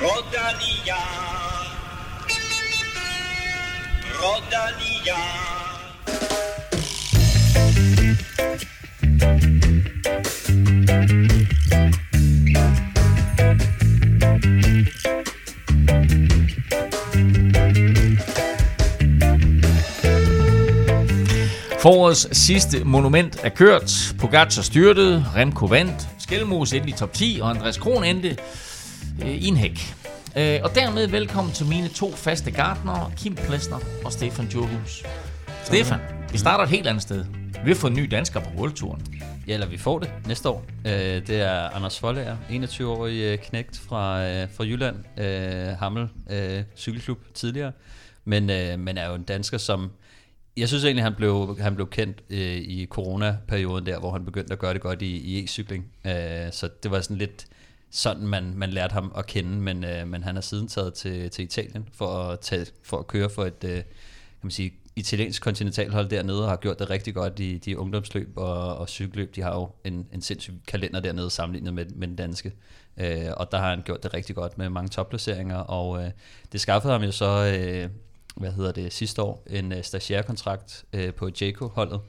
Rodania. Rodania. Forårets sidste monument er kørt. Pogacar styrtede, Remco vandt, Skelmos endte i top 10, og Andreas Kron endte øh, i en hæk. Øh, og dermed velkommen til mine to faste gardnere, Kim Plesner og Stefan Djurhus. Stefan, vi starter et helt andet sted. Vi har fået en ny dansker på Worldtouren. Ja, eller vi får det næste år. Øh, det er Anders Foldager, 21-årig øh, knægt fra, øh, fra Jylland, øh, Hammel øh, Cykelklub tidligere, men, øh, men er jo en dansker, som jeg synes egentlig, han blev, han blev kendt øh, i corona-perioden der, hvor han begyndte at gøre det godt i, i e-cykling. Øh, så det var sådan lidt sådan, man, man lærte ham at kende, men, øh, men han er siden taget til, til Italien for at, tage, for at køre for et øh, kan man sige, italiensk kontinentalhold dernede, og har gjort det rigtig godt i de ungdomsløb og, og cykelløb. De har jo en, en sindssyg kalender dernede sammenlignet med, med den danske. Øh, og der har han gjort det rigtig godt med mange topplaceringer, og øh, det skaffede ham jo så... Øh, hvad hedder det, sidste år, en øh, stagiærkontrakt øh, på Jaco-holdet,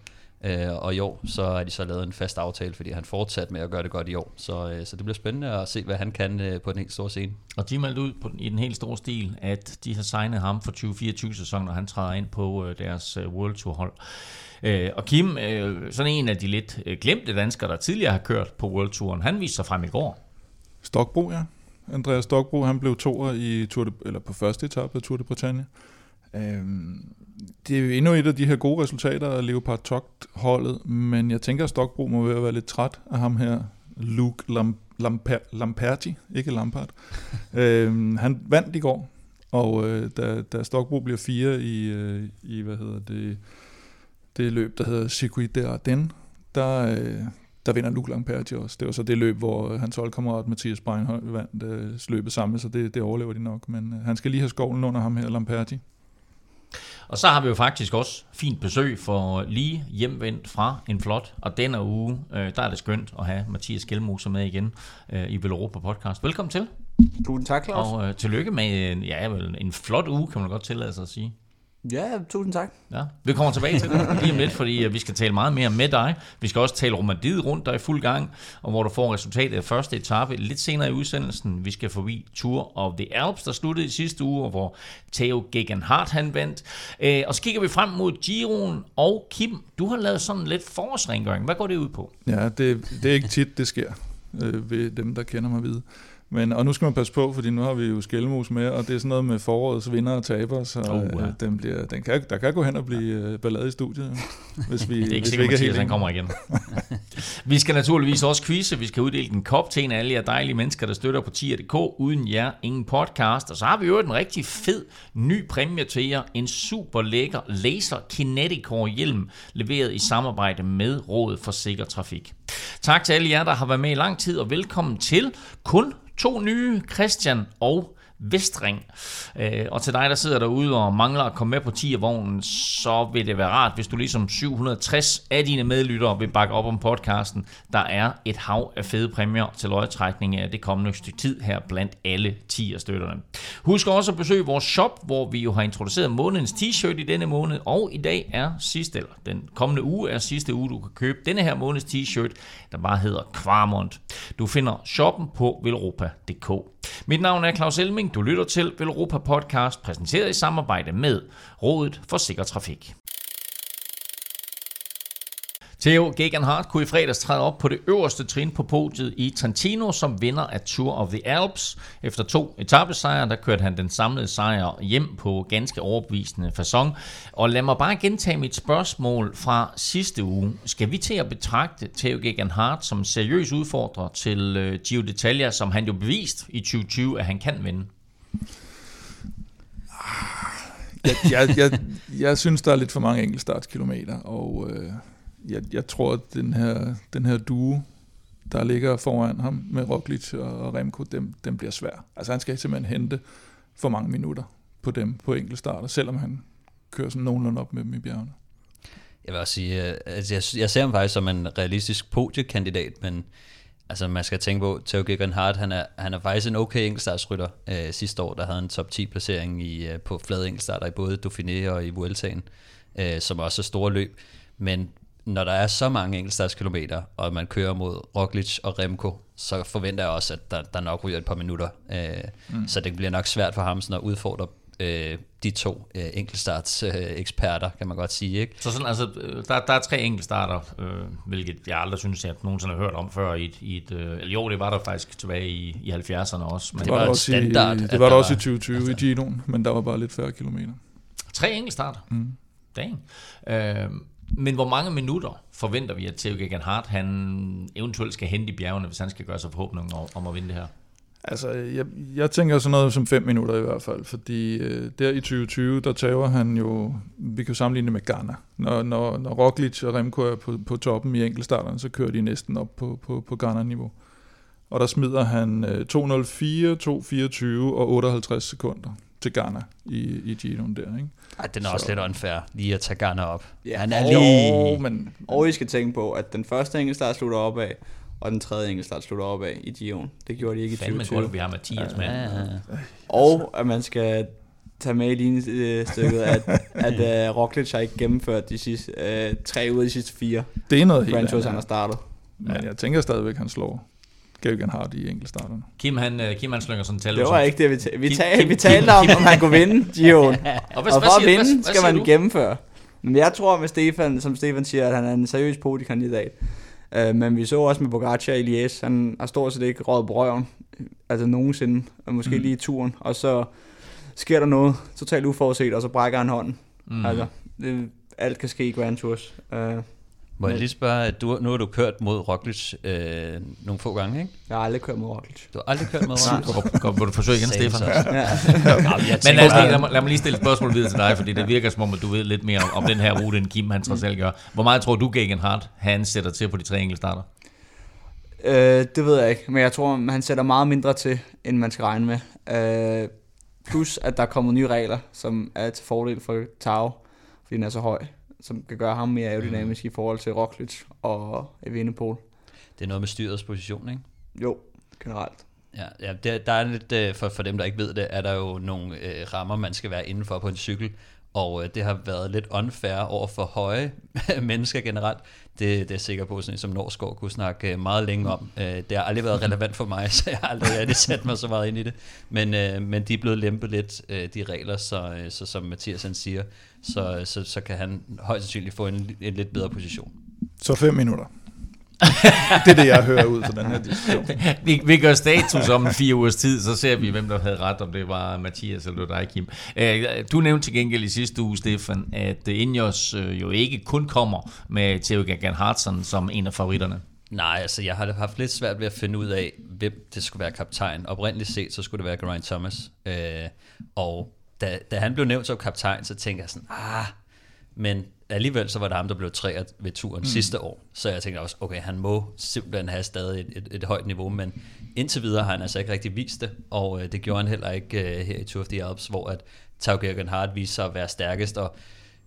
uh, og i år så er de så lavet en fast aftale, fordi han fortsat med at gøre det godt i år. Så, uh, så det bliver spændende at se, hvad han kan uh, på den helt store scene. Og de meldte ud på den, i den helt store stil, at de har signet ham for 2024-sæsonen, når han træder ind på uh, deres uh, World Tour hold. Uh, og Kim, uh, sådan en af de lidt uh, glemte danskere, der tidligere har kørt på World Touren, han viste sig frem i går. Stokbro, ja. Andreas Stokbro, han blev toer i Tour de, eller på første etape af Tour de Bretagne. Øhm, det er jo endnu et af de her gode resultater af Leopard Togt-holdet, men jeg tænker, at Stokbro må være lidt træt af ham her, Luke Lam- Lamper- Lamperti, ikke Lampard. øhm, han vandt i går, og øh, da, da Stokbro bliver fire i, øh, i hvad hedder det, det løb, der hedder Circuit de Ardennes, der, øh, der vinder Luke Lamperti også. Det var så det løb, hvor hans holdkammerat Mathias Breinhøj vandt øh, løbet sammen, så det, det overlever de nok. Men øh, han skal lige have skovlen under ham her, Lamperti. Og så har vi jo faktisk også fint besøg for lige hjemvendt fra en flot, og denne uge, øh, der er det skønt at have Mathias Gjelmose med igen øh, i Velropa Podcast. Velkommen til. Tusind tak, Claus. Og øh, tillykke med ja, vel, en flot uge, kan man godt tillade sig at sige. Ja, tusind tak. Ja, vi kommer tilbage til det lige om lidt, fordi vi skal tale meget mere med dig. Vi skal også tale Romandiet rundt, der er i fuld gang, og hvor du får resultatet af første etape lidt senere i udsendelsen. Vi skal forbi Tour of the Alps, der sluttede i sidste uge, og hvor Theo Gegenhardt han vandt. Og så kigger vi frem mod Giroen, og Kim, du har lavet sådan lidt forårsrengøring. Hvad går det ud på? Ja, det, det er ikke tit, det sker øh, ved dem, der kender mig videre. Men, og nu skal man passe på, fordi nu har vi jo Skelmos med, og det er sådan noget med forårets vinder og taber, så oh, ja. øh, den bliver, den kan, der kan gå hen og blive øh, ballade i studiet, hvis vi, det er ikke hvis sikkert, vi ikke er helt han kommer igen. vi skal naturligvis også quizze, vi skal uddele en kop til en af alle jer dejlige mennesker, der støtter på tier.dk. Uden jer, ingen podcast. Og så har vi jo en rigtig fed ny præmie til jer. En super lækker Laser Kinetic Core hjelm, leveret i samarbejde med Rådet for Sikker Trafik. Tak til alle jer, der har været med i lang tid, og velkommen til kun to nye, Christian og Vestring. Øh, og til dig, der sidder derude og mangler at komme med på 10-vognen, så vil det være rart, hvis du ligesom 760 af dine medlyttere vil bakke op om podcasten. Der er et hav af fede præmier til løjetrækning af det kommende stykke tid her blandt alle 10 støtterne. Husk også at besøge vores shop, hvor vi jo har introduceret månedens t-shirt i denne måned, og i dag er sidste, eller den kommende uge er sidste uge, du kan købe denne her måneds t-shirt, der bare hedder Kvarmont. Du finder shoppen på velropa.dk. Mit navn er Claus Elming. Du lytter til Velropa Podcast, præsenteret i samarbejde med Rådet for Sikker Trafik. Theo Gegenhardt kunne i fredags træde op på det øverste trin på podiet i Trentino som vinder af Tour of the Alps. Efter to etappesejre, der kørte han den samlede sejr hjem på ganske overbevisende façon. Og lad mig bare gentage mit spørgsmål fra sidste uge. Skal vi til at betragte Theo Gegenhardt som seriøs udfordrer til øh, Gio d'Italia, som han jo bevist i 2020, at han kan vinde? Jeg, jeg, jeg, jeg synes, der er lidt for mange enkeltstartskilometer, og... Øh jeg, jeg tror, at den her, den her duo, der ligger foran ham med Roglic og Remco, dem, dem bliver svær. Altså han skal simpelthen hente for mange minutter på dem på enkeltstarter, selvom han kører sådan nogenlunde op med dem i bjergene. Jeg vil også sige, at altså jeg, jeg ser ham faktisk som en realistisk podiekandidat, men altså man skal tænke på, Theo Gegenhardt, han er, han er faktisk en okay enkeltstartsrytter. Øh, sidste år, der havde en top 10 placering i, øh, på flade enkeltstarter i både Dauphiné og i Vueltaen, øh, som også er store løb. Men når der er så mange enkeltstartskilometer, og man kører mod Roglic og Remco, så forventer jeg også, at der, der nok ryger et par minutter. Øh, mm. Så det bliver nok svært for ham sådan at udfordre øh, de to øh, enkeltstarts øh, eksperter, kan man godt sige. Ikke? Så sådan, altså, øh, der, der er tre enkeltstarter, øh, hvilket jeg aldrig synes, jeg nogensinde har hørt om før i et, i et øh, eller jo, det var der faktisk tilbage i, i 70'erne også. Men det, det var, var også standard. I, det var der også i 2020 altså, i Gino'en, men der var bare lidt færre kilometer. Tre enkeltstarter? Mm. Dang. Øh, men hvor mange minutter forventer vi, at Theo Gegenhardt han eventuelt skal hente i bjergene, hvis han skal gøre sig forhåbninger om, om at vinde det her? Altså, jeg, jeg tænker sådan noget som fem minutter i hvert fald, fordi øh, der i 2020, der tager han jo, vi kan sammenligne med Ghana. Når, når, når Roglic og Remco er på, på toppen i enkeltstarterne, så kører de næsten op på, på, på Ghana-niveau. Og der smider han øh, 2.04, 2.24 og 58 sekunder til Ghana i, i Giroen der, ikke? Ej, den er så. også lidt unfair, lige at tage Ghana op. Ja, han er lige... Jo, men... Og I skal tænke på, at den første enkeltstart slutter op af, og den tredje enkeltstart slutter op af i Gion. Det gjorde de ikke i 2020. Godt, vi har Mathias med. Ja. Og at man skal tage med i linjestykket, at, at uh, Roglic har ikke gennemført de sidste uh, tre ud af de sidste fire. Det er noget helt andet. han har startet. Men jeg tænker stadigvæk, at han slår Gauguin har de enkeltstarterne. Kim, han, øh, Kim han slynger sådan en tal. Det var ikke det, vi, talte. vi, Kim, vi talte Kim, om, Kim, om han kunne vinde Gion. og, hvad, og for at vinde, hvad, hvad skal man du? gennemføre. Men jeg tror med Stefan, som Stefan siger, at han er en seriøs podiekandidat. Uh, men vi så også med Pogacar i Liège, han har stort set ikke råd på røven, altså nogensinde, og måske mm. lige i turen, og så sker der noget totalt uforudset, og så brækker han hånden. Mm. Altså, det, alt kan ske i Grand Tours. Uh, må jeg lige spørge, at du, nu har du kørt mod Roglic øh, nogle få gange, ikke? Jeg har aldrig kørt mod Roglic. Du har aldrig kørt mod Roglic? Godt, vil du forsøge igen, Stefan? Ja. ja. Men lad, lad, mig, lad mig lige stille et spørgsmål videre til dig, fordi det virker som om, at du ved lidt mere om, om den her rute, end Kim han trods alt gør. Hvor meget tror du, Gagan Hart, han sætter til på de tre enkelte starter? Øh, det ved jeg ikke, men jeg tror, han sætter meget mindre til, end man skal regne med. Øh, plus, at der er kommet nye regler, som er til fordel for Tau, fordi den er så høj som kan gøre ham mere aerodynamisk mm. i forhold til Roglic og Evenepoel. Det er noget med styrets position, ikke? Jo, generelt. Ja, ja der, der er lidt, øh, for, for dem der ikke ved det, er der jo nogle øh, rammer, man skal være indenfor på en cykel, og øh, det har været lidt unfair over for høje mennesker generelt. Det, det er jeg sikker på, sådan, som Norsgaard kunne snakke øh, meget længe om. Øh, det har aldrig været relevant for mig, så jeg har aldrig rigtig sat mig så meget ind i det. Men, øh, men de er blevet lempet lidt, øh, de regler, så, øh, så som Mathias han siger, så, så, så kan han højst sandsynligt få en, en lidt bedre position. Så fem minutter. Det er det, jeg hører ud fra den her diskussion. vi, vi gør status om fire ugers tid, så ser vi, hvem der havde ret, om det var Mathias eller dig, Kim. Øh, du nævnte til gengæld i sidste uge, Stefan, at Ineos øh, jo ikke kun kommer med Theo Gagan Hartson som en af favoritterne. Nej, altså jeg har haft lidt svært ved at finde ud af, hvem det skulle være kaptajn. Oprindeligt set, så skulle det være Geraint Thomas. Øh, og da, da han blev nævnt som kaptajn, så tænkte jeg sådan, ah, men alligevel så var det ham, der blev træet ved turen mm. sidste år. Så jeg tænkte også, okay, han må simpelthen have stadig et, et, et højt niveau, men indtil videre har han altså ikke rigtig vist det, og øh, det gjorde han heller ikke øh, her i Tour of the Alps, hvor at Tau Hart viste sig at være stærkest, og,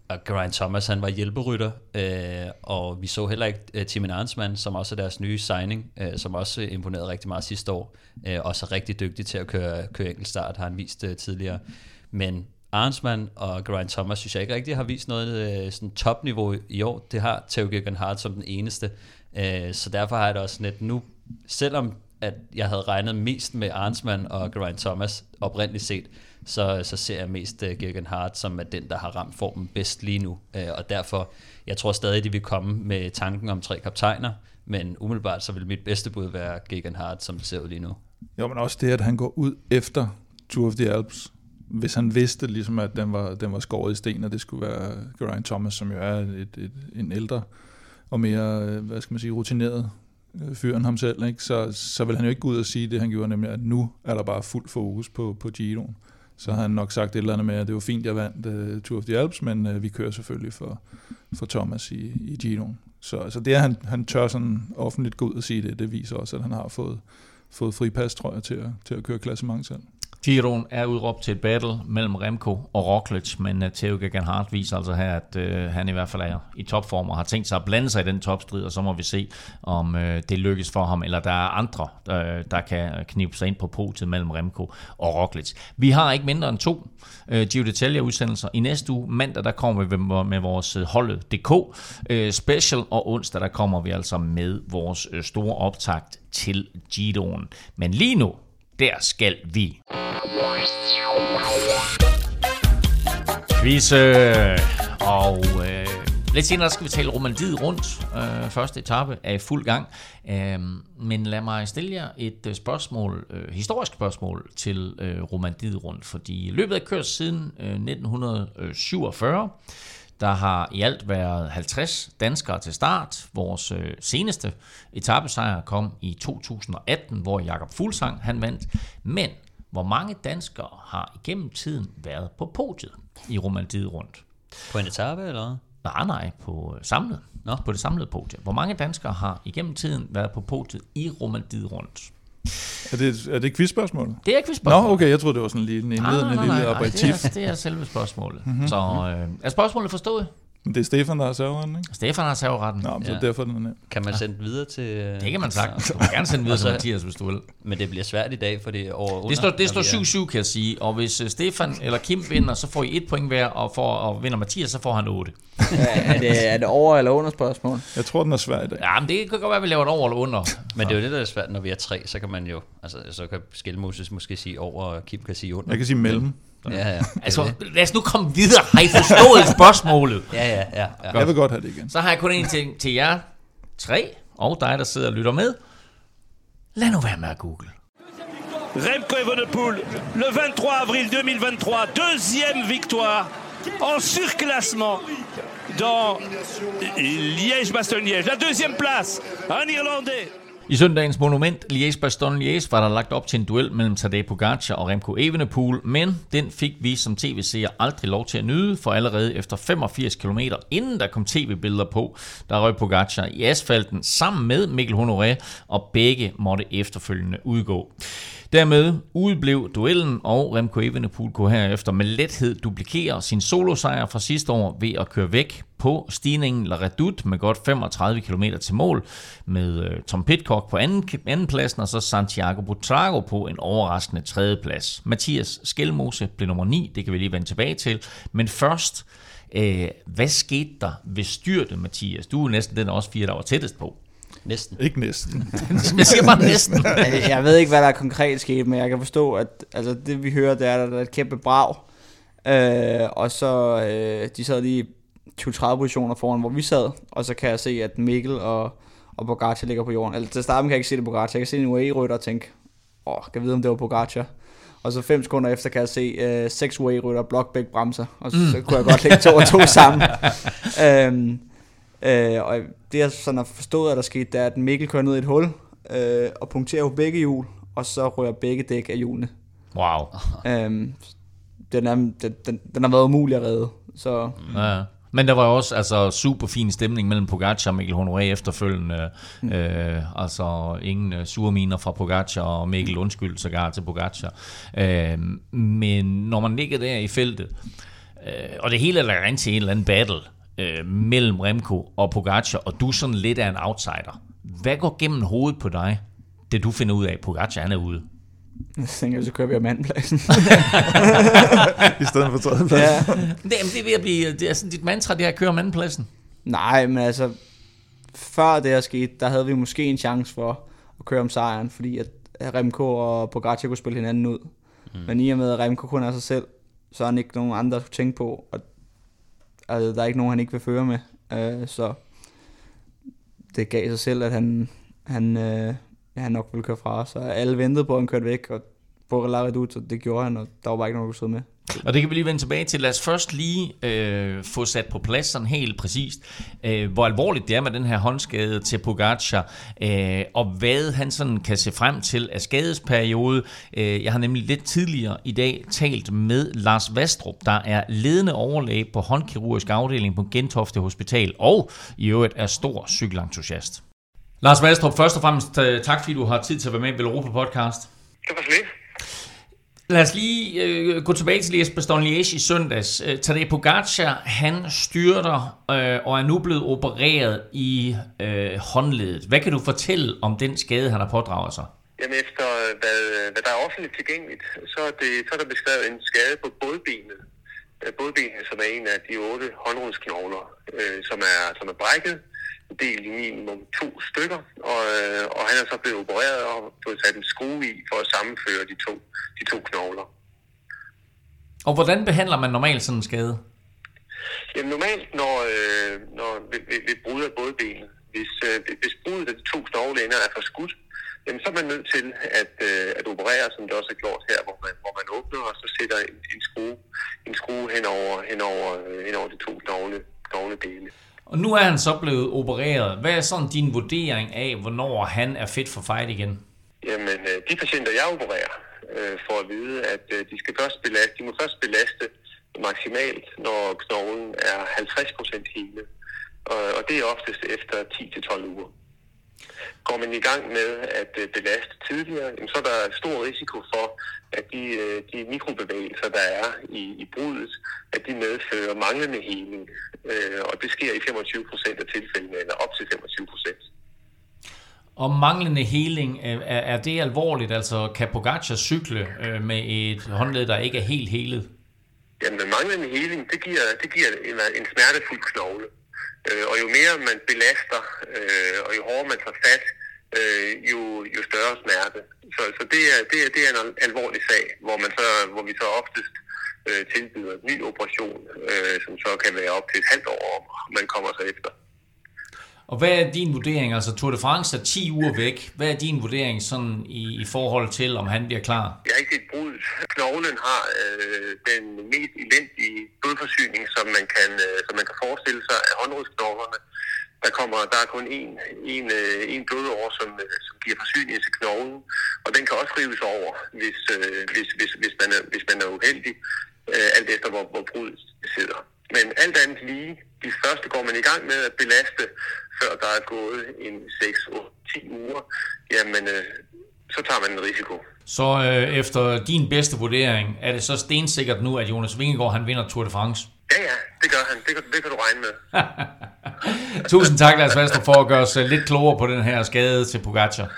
og Geraint Thomas han var hjælperytter, øh, og vi så heller ikke øh, Tim Arnsman, som også er deres nye signing, øh, som også imponerede rigtig meget sidste år, øh, og så rigtig dygtig til at køre, køre enkeltstart, har han vist øh, tidligere. Men Arnsman og Geraint Thomas synes jeg ikke rigtig har vist noget øh, sådan topniveau i år. Det har Theo Gegenhardt som den eneste. Øh, så derfor har jeg det også lidt nu, selvom at jeg havde regnet mest med Arnsman og Geraint Thomas oprindeligt set, så, så ser jeg mest øh, uh, Gergen Hart som er den, der har ramt formen bedst lige nu. Uh, og derfor, jeg tror stadig, de vil komme med tanken om tre kaptajner, men umiddelbart så vil mit bedste bud være Gergen Hart, som det ser ud lige nu. Jo, men også det, at han går ud efter Tour of the Alps hvis han vidste, ligesom, at den var, den var skåret i sten, og det skulle være Geraint Thomas, som jo er et, et, en ældre og mere, øh, hvad skal man sige, rutineret øh, fyr end ham selv, ikke? Så, så vil han jo ikke gå ud og sige det, han gjorde, nemlig at nu er der bare fuld fokus på, på Giroen. Så har han nok sagt et eller andet med, at det var fint, jeg vandt uh, Tour of the Alps, men uh, vi kører selvfølgelig for, for Thomas i, i Giroen. Så altså det, at han, han tør sådan offentligt gå ud og sige det, det viser også, at han har fået, fået fripas, tror jeg, til at, til at køre klassement selv. Giron er udråbt til et battle mellem Remco og Roglic, men uh, Theo Gegenhardt viser altså her, at uh, han i hvert fald er i topform og har tænkt sig at blande sig i den topstrid, og så må vi se, om uh, det lykkes for ham, eller der er andre, der, der kan knibe sig ind på podiet mellem Remco og Roglic. Vi har ikke mindre end to uh, Giro d'Italia-udsendelser. I næste uge, mandag, der kommer vi med vores holdet.dk uh, special, og onsdag, der kommer vi altså med vores store optakt til Giroen. Men lige nu, der skal vi. Quizze. Og øh, lidt senere skal vi tale Romandiet rundt. Øh, første etape er i fuld gang. Øh, men lad mig stille jer et øh, spørgsmål, øh, historisk spørgsmål til øh, Romandiet rundt. Fordi løbet er kørt siden øh, 1947. Der har i alt været 50 danskere til start. Vores øh, seneste etappesejr kom i 2018, hvor Jakob Fuglsang han vandt. Men hvor mange danskere har igennem tiden været på podiet i Romandiet rundt? På en etape, eller Nej, nej, på øh, samlet. Nå. På det samlede podium. Hvor mange danskere har igennem tiden været på podiet i Romandiet rundt? Er det, er det et quizspørgsmål? Det er quizspørgsmål. Nå, okay, jeg troede, det var sådan en lille, en nej, nej, nej, nej, nej, det, er, det er selve spørgsmålet. Mm-hmm. Så øh, er spørgsmålet forstået? Det er Stefan, der har serveretten, ikke? Stefan har serveretten. Nå, så ja. derfor den er nem. Kan man sende videre til... Det kan man sagt. Du kan gerne sende videre til Mathias, hvis du vil. Men det bliver svært i dag, for det er over under. Det står, det står 7-7, kan jeg sige. Og hvis øh, Stefan eller Kim vinder, så får I et point hver, og, for, og vinder Mathias, så får han 8. ja, er, det, er det over eller under spørgsmål? Jeg tror, den er svær i dag. Ja, men det kan godt være, at vi laver det over eller under. Men det er jo det, der er svært, når vi er tre, så kan man jo... Altså, så kan Skelmoses måske sige over, og Kim kan sige under. Jeg kan sige mellem. Ja, ja. Altså, lad os nu komme videre. Har I forstået spørgsmålet? Ja, ja, ja. ja. Jeg vil godt have det igen. Så har jeg kun en ting til jer tre, og dig, der sidder og lytter med. Lad nu være med at google. Remco Evenepoel, le 23 avril 2023, deuxième victoire en surclassement dans Liège-Bastogne-Liège. La deuxième place, un Irlandais. I søndagens monument Liège-Bastogne-Liège var der lagt op til en duel mellem Tadej Pogacar og Remco Evenepoel, men den fik vi som tv-seere aldrig lov til at nyde, for allerede efter 85 km inden der kom tv-billeder på, der røg Pogacar i asfalten sammen med Mikkel Honoré, og begge måtte efterfølgende udgå. Dermed udblev duellen, og Remco Evenepoel kunne herefter med lethed duplikere sin solosejr fra sidste år ved at køre væk på stigningen La Redoute med godt 35 km til mål, med øh, Tom Pitcock på anden, anden og så Santiago Butrago på en overraskende tredje plads. Mathias Skelmose blev nummer 9, det kan vi lige vende tilbage til, men først, øh, hvad skete der ved styrte, Mathias? Du er næsten den også fire, der var tættest på. Næsten. Ikke næsten. jeg siger bare næsten. jeg ved ikke, hvad der er konkret sket, men jeg kan forstå, at altså, det vi hører, det er, at der er et kæmpe brag. Øh, og så, øh, de sad lige 20-30 positioner foran, hvor vi sad, og så kan jeg se, at Mikkel og, og Bogartia ligger på jorden. Altså til starten kan jeg ikke se det Bogartia, jeg kan se en UAE-rytter og tænke, åh, kan jeg vide, om det var Bogartia. Og så fem sekunder efter kan jeg se øh, seks UAE-rytter Blockbæk bremser, og så, mm. så kunne jeg godt lægge to og to sammen. øhm, øh, og det jeg sådan har forstået, at der skete, det er, at Mikkel kører ned i et hul, øh, og punkterer begge hjul, og så rører begge dæk af hjulene. Wow. Øhm, den, er, den, den, den har været umulig at redde. Så, ja. Men der var også altså, super fin stemning mellem Pogacar og Mikkel Honoré efterfølgende. Mm. Øh, altså ingen uh, surminer fra Pogacar og Mikkel undskyld sågar til Pogacar. Øh, men når man ligger der i feltet, øh, og det hele er lagt ind til en eller anden battle øh, mellem Remco og Pogacar, og du er sådan lidt af en outsider. Hvad går gennem hovedet på dig, det du finder ud af, at Pogacar han er ude? Jeg tænker, så kører vi om andenpladsen. I stedet for tredjepladsen. Ja. Det, det er ved at blive, det er sådan dit mantra, det er at køre om andenpladsen. Nej, men altså, før det her skete, der havde vi måske en chance for at køre om sejren, fordi at Remco og Pogacar kunne spille hinanden ud. Mm. Men i og med, at Remco kun er sig selv, så er han ikke nogen andre at tænke på, og altså, der er ikke nogen, han ikke vil føre med. Øh, så det gav sig selv, at han, han, øh, han nok ville køre fra. Så alle ventede på, at han kørte væk, og på La ud, så det gjorde han, og der var bare ikke nogen, der med. Og det kan vi lige vende tilbage til. Lad os først lige øh, få sat på plads sådan helt præcist, øh, hvor alvorligt det er med den her håndskade til Pogacar, øh, og hvad han sådan kan se frem til af skadesperiode. Øh, jeg har nemlig lidt tidligere i dag talt med Lars Vastrup, der er ledende overlæge på håndkirurgisk afdeling på Gentofte Hospital, og i øvrigt er stor cykelentusiast. Lars Vastrup, først og fremmest øh, tak, fordi du har tid til at være med i Europa Podcast. Det var slet. Lad os lige øh, gå tilbage til Jesper Stonliege i søndags. Øh, Tadej Pogacar, han styrter øh, og er nu blevet opereret i øh, håndledet. Hvad kan du fortælle om den skade, han har pådraget sig? Jamen efter øh, hvad, hvad der er offentligt tilgængeligt, så er, det, så er der beskrevet en skade på bådbenet. Øh, bådbenet, som er en af de otte håndrundsknogler, øh, som, er, som er brækket del i minimum to stykker, og, øh, og han er så blevet opereret og fået sat en skrue i for at sammenføre de to, de to knogler. Og hvordan behandler man normalt sådan en skade? Jamen normalt, når, øh, når ved, ved, ved brud af bådbenet, hvis, øh, hvis brudet af de to knogleender er for skudt, jamen så er man nødt til at, øh, at operere, som det også er gjort her, hvor man, hvor man åbner og så sætter en, en skrue, en skrue hen over, hen over, øh, hen over de to knogle, knogledele. Og nu er han så blevet opereret. Hvad er sådan din vurdering af, hvornår han er fedt for fight igen? Jamen, øh, de patienter, jeg opererer, øh, får at vide, at øh, de skal først belaste, de må først belaste maksimalt, når knoglen er 50% hele. Og det er oftest efter 10-12 uger. Går man i gang med at belaste tidligere, så er der stor risiko for, at de, de mikrobevægelser, der er i, i brudet, at de medfører manglende heling. Og det sker i 25 procent af tilfældene, eller op til 25 procent. Og manglende heling, er, er det alvorligt? Altså kan Pogacar cykle med et håndled, der ikke er helt helet? Jamen, manglende heling, det giver, det giver en, en smertefuld knogle. Øh, og jo mere man belaster, øh, og jo hårdere man tager fat, øh, jo, jo større smerte. Så, så det, er, det, er, det er en alvorlig sag, hvor, man så, hvor vi så oftest øh, tilbyder en ny operation, øh, som så kan være op til et halvt år, man kommer så efter. Og hvad er din vurdering? Altså Tour de France er 10 uger væk. Hvad er din vurdering sådan i, i forhold til, om han bliver klar? Jeg har ikke set brud. Knoglen har øh, den mest elendige blodforsyning, som man kan, øh, som man kan forestille sig af håndrodsknoglerne. Der, kommer, der er kun en, en, øh, en blodår, som, øh, som giver forsyning til knoglen, og den kan også rives over, hvis, øh, hvis, hvis, hvis, man, er, hvis man er uheldig, øh, alt efter hvor, hvor brudet sidder. Men alt andet lige, de første går man i gang med at belaste, før der er gået en 6-10 uger, jamen øh, så tager man en risiko. Så øh, efter din bedste vurdering, er det så stensikkert nu, at Jonas Vingegaard han vinder Tour de France? Ja, ja, det gør han. Det, det kan du regne med. Tusind tak, Lars Vester, for at gøre os øh, lidt klogere på den her skade til Pogacar.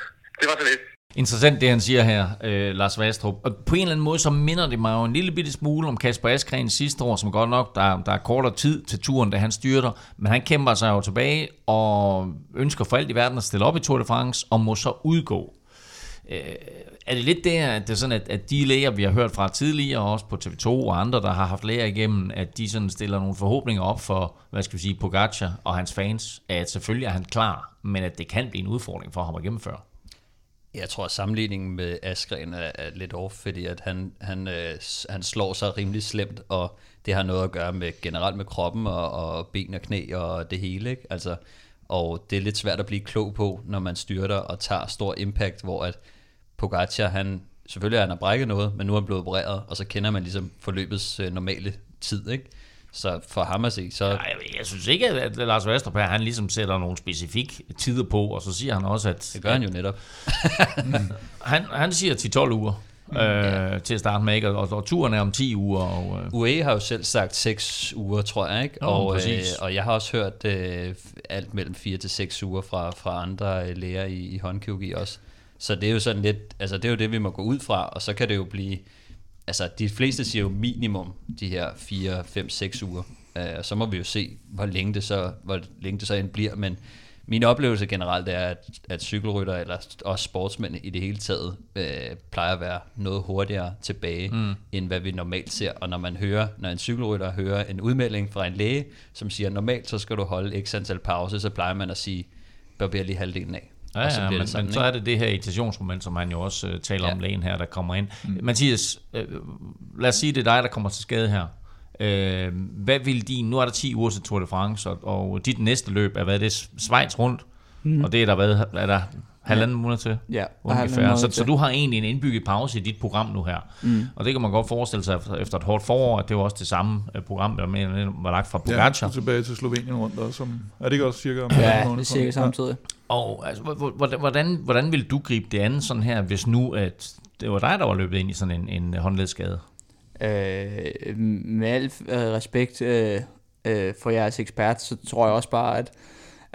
Det var så lidt. Interessant det, han siger her, øh, Lars Vastrup. Og på en eller anden måde, så minder det mig jo en lille bitte smule om Kasper Askren sidste år, som godt nok, der, der er kortere tid til turen, da han styrter, men han kæmper sig jo tilbage og ønsker for alt i verden at stille op i Tour de France, og må så udgå. Øh, er det lidt der, at det er sådan, at, at de læger, vi har hørt fra tidligere, også på TV2 og andre, der har haft læger igennem, at de sådan stiller nogle forhåbninger op for, hvad skal vi sige, Pogacar og hans fans, at selvfølgelig er han klar, men at det kan blive en udfordring for ham at gennemføre? Jeg tror, at sammenligningen med Askren er, er lidt off, fordi at han, han, øh, han slår sig rimelig slemt, og det har noget at gøre med generelt med kroppen og, og ben og knæ og det hele. Ikke? Altså, og det er lidt svært at blive klog på, når man styrter og tager stor impact, hvor at Pogacar, han, selvfølgelig er han har brækket noget, men nu er han blevet opereret, og så kender man ligesom forløbets øh, normale tid, ikke? Så for ham at se, så... Ja, jeg, jeg synes ikke, at Lars Vestrup her, han ligesom sætter nogle specifik tider på, og så siger han også, at... Det gør han jo netop. han, han siger til 12 uger. Mm, øh, ja. til at starte med, ikke? Og, og turen er om 10 uger. Og, øh. UE har jo selv sagt 6 uger, tror jeg, ikke? Oh, og, øh, og jeg har også hørt øh, alt mellem 4 til 6 uger fra, fra andre øh, læger i, i håndkirurgi også. Så det er jo sådan lidt, altså det er jo det, vi må gå ud fra, og så kan det jo blive, altså de fleste siger jo minimum de her 4, 5, 6 uger. Uh, så må vi jo se, hvor længe det så, hvor længe det så end bliver, men min oplevelse generelt er, at, at cykelrytter eller også sportsmænd i det hele taget øh, plejer at være noget hurtigere tilbage, mm. end hvad vi normalt ser. Og når man hører, når en cykelrytter hører en udmelding fra en læge, som siger, normalt så skal du holde x antal pause, så plejer man at sige, barber lige halvdelen af. Ja, ja, så men, sådan, men så er det det her irritationsmoment, som han jo også uh, taler ja. om lægen her, der kommer ind. Mm. Mathias, uh, lad os sige, det er dig, der kommer til skade her. Uh, hvad vil din, nu er der 10 uger til Tour de France, og, og dit næste løb er, hvad det er, Schweiz rundt, mm. og det er der, hvad, er der halvanden måned til. Ja, ungefær. Så, så du har egentlig en indbygget pause i dit program nu her. Mm. Og det kan man godt forestille sig efter et hårdt forår, at det var også det samme øh, program, der var lagt fra Pogacar. Ja, tilbage til Slovenien rundt også. Som, er det ikke også cirka om Ja, det er cirka samtidig. Og altså, hvordan, hvordan vil du gribe det andet sådan her, hvis nu at det var dig, der var løbet ind i sådan en, en håndledsskade. Øh, med al øh, respekt øh, øh, for jeres ekspert, så tror jeg også bare, at,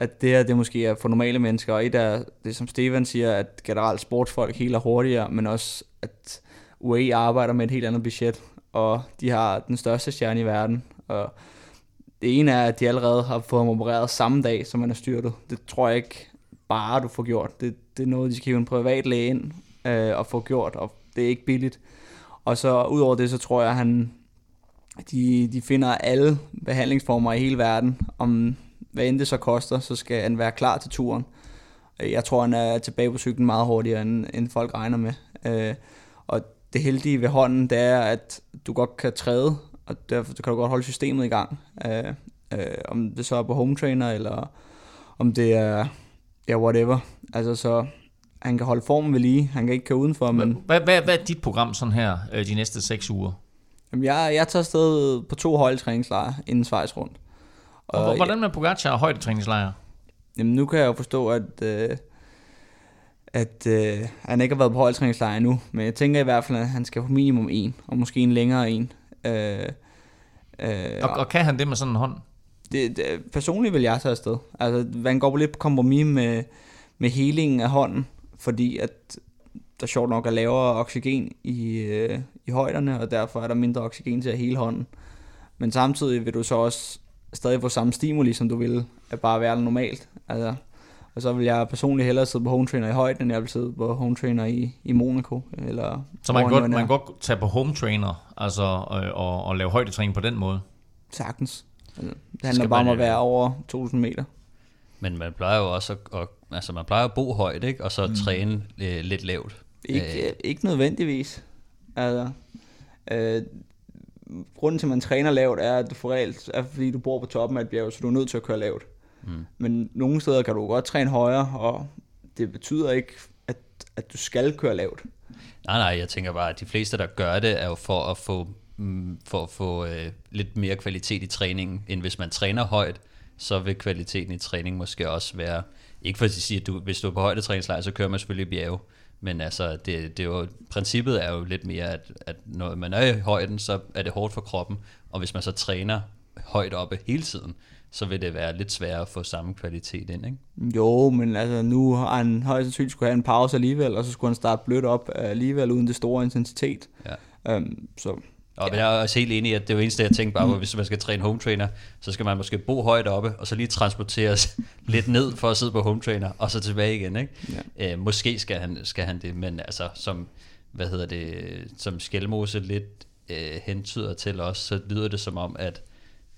at det her det måske er for normale mennesker, og et er det, som Steven siger, at generelt sportsfolk heler hurtigere, men også at UAE arbejder med et helt andet budget, og de har den største stjerne i verden, og det ene er, at de allerede har fået ham opereret samme dag, som man er styrtet. Det tror jeg ikke bare, du får gjort. Det, det er noget, de skal hive en privat læge ind øh, og få gjort, og det er ikke billigt. Og så udover det, så tror jeg, at han, de, de finder alle behandlingsformer i hele verden. Om hvad end det så koster, så skal han være klar til turen. Jeg tror, han er tilbage på cyklen meget hurtigere, end, end folk regner med. Øh, og det heldige ved hånden, det er, at du godt kan træde, og derfor kan du godt holde systemet i gang. Øh, øh, om det så er på home trainer, eller om det er, ja, whatever. Altså så, han kan holde formen ved lige. Han kan ikke køre udenfor, men... Hvad, hvad, hvad er dit program sådan her øh, de næste seks uger? Jamen, jeg, jeg tager afsted på to højdetræningslejre inden Schweiz rundt. Og, og hvordan med Pogacar og højdetræningslejre? Jamen, nu kan jeg jo forstå, at, øh, at øh, han ikke har været på højdetræningslejre endnu. Men jeg tænker i hvert fald, at han skal på minimum en, og måske en længere en. Øh, øh, og, og kan han det med sådan en hånd? Det, det, personligt vil jeg tage afsted. Altså, man går på lidt på kompromis med, med helingen af hånden, fordi at der sjovt nok er lavere oxygen i, øh, i højderne, og derfor er der mindre oxygen til at hele hånden. Men samtidig vil du så også stadig få samme stimuli, som du vil at bare være normalt. Altså, og så vil jeg personligt hellere sidde på home trainer i højden, end jeg vil sidde på home trainer i, i Monaco. Eller så man kan, godt, man kan godt tage på home trainer altså, og, og, og lave højdetræning på den måde? Sagtens. Altså, det handler bare om at være over 1000 meter. Men man plejer jo også at, at altså man plejer at bo højt, ikke? og så mm. træne øh, lidt lavt. Ikke, øh. ikke nødvendigvis. Altså, øh, grunden til, at man træner lavt, er, at du får reelt, er, fordi du bor på toppen af et bjerg, så du er nødt til at køre lavt. Mm. Men nogle steder kan du godt træne højere, og det betyder ikke, at, at du skal køre lavt. Nej, nej, jeg tænker bare, at de fleste, der gør det, er jo for at få, mm, for at få øh, lidt mere kvalitet i træningen, end hvis man træner højt, så vil kvaliteten i træning måske også være, ikke for at sige, at du, hvis du er på højdetræningslejr, så kører man selvfølgelig bjerge, men altså, det, det er jo, princippet er jo lidt mere, at, at når man er i højden, så er det hårdt for kroppen, og hvis man så træner højt oppe hele tiden, så vil det være lidt sværere at få samme kvalitet ind, ikke? Jo, men altså nu har han højst sandsynligt skulle have en pause alligevel, og så skulle han starte blødt op alligevel uden det store intensitet. Ja. Um, så og ja. jeg er også helt enig i, at det er jo eneste, jeg tænker bare på, hvis man skal træne home trainer, så skal man måske bo højt oppe, og så lige transporteres lidt ned for at sidde på home trainer, og så tilbage igen. Ikke? Ja. Øh, måske skal han, skal han det, men altså som, hvad hedder det, som Skelmose lidt øh, hentyder til os, så lyder det som om, at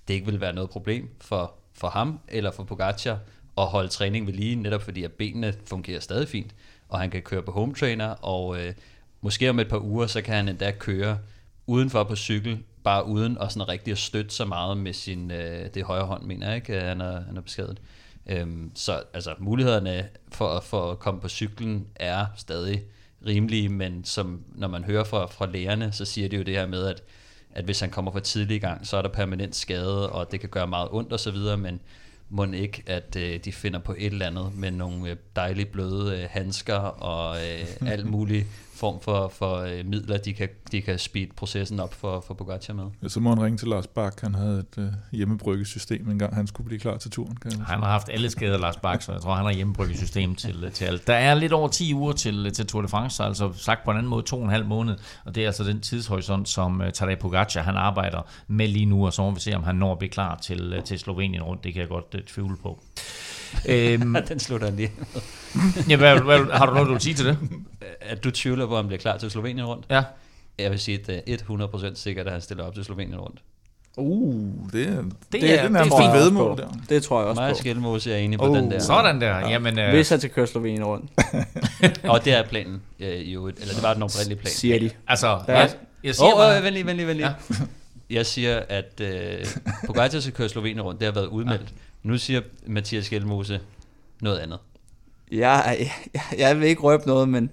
det ikke vil være noget problem for, for ham eller for Pogacar at holde træning ved lige, netop fordi at benene fungerer stadig fint, og han kan køre på home trainer, og øh, måske om et par uger, så kan han endda køre udenfor på cykel, bare uden at sådan rigtig at støtte så meget med sin, øh, det højre hånd, mener jeg ikke, han er, han er beskadet. Øhm, så altså, mulighederne for, for at komme på cyklen er stadig rimelige, men som når man hører fra, fra lægerne, så siger de jo det her med, at, at hvis han kommer for tidlig i gang, så er der permanent skade, og det kan gøre meget ondt osv., men må ikke, at øh, de finder på et eller andet med nogle øh, dejlige bløde øh, handsker og øh, alt muligt form for, for øh, midler, de kan, de kan speed processen op for, for Pogacar med. Ja, så må han ringe til Lars Bak. Han havde et øh, hjemmebryggesystem engang, han skulle blive klar til turen. Kan han har haft alle skader, Lars Bak, så jeg tror, han har hjemmebryggesystem til, til alt. Der er lidt over 10 uger til, til Tour de France, altså sagt på en anden måde to og en halv måned, og det er altså den tidshorisont, som uh, Tadej Pogacar han arbejder med lige nu, og så må vi se, om han når at blive klar til, uh, til Slovenien rundt. Det kan jeg godt uh, tvivle på. Øhm, den slutter lige. ja, hvad, hvad, har du noget, du vil sige til det? At du tvivler på, om han bliver klar til Slovenien rundt? Ja. Jeg vil sige, at det er 100% sikkert, at han stiller op til Slovenien rundt. Uh, det er, det, det er, det er, det er fint vedmål der. Det tror jeg også Mig på. Mig er enig på uh, den der. Sådan der. Ja. Jamen, uh... Hvis han til køre Slovenien rundt. og det er planen. Ja, jo, eller det var den oprindelige plan. Siger de. Altså, jeg, jeg siger oh, bare... Oh, venlig, venlig, venlig. Ja. jeg siger, at uh, Pogacar skal køre Slovenien rundt. Det har været udmeldt. Ja. Nu siger Mathias Gjelmose noget andet. Ja, jeg, jeg, jeg vil ikke røbe noget, men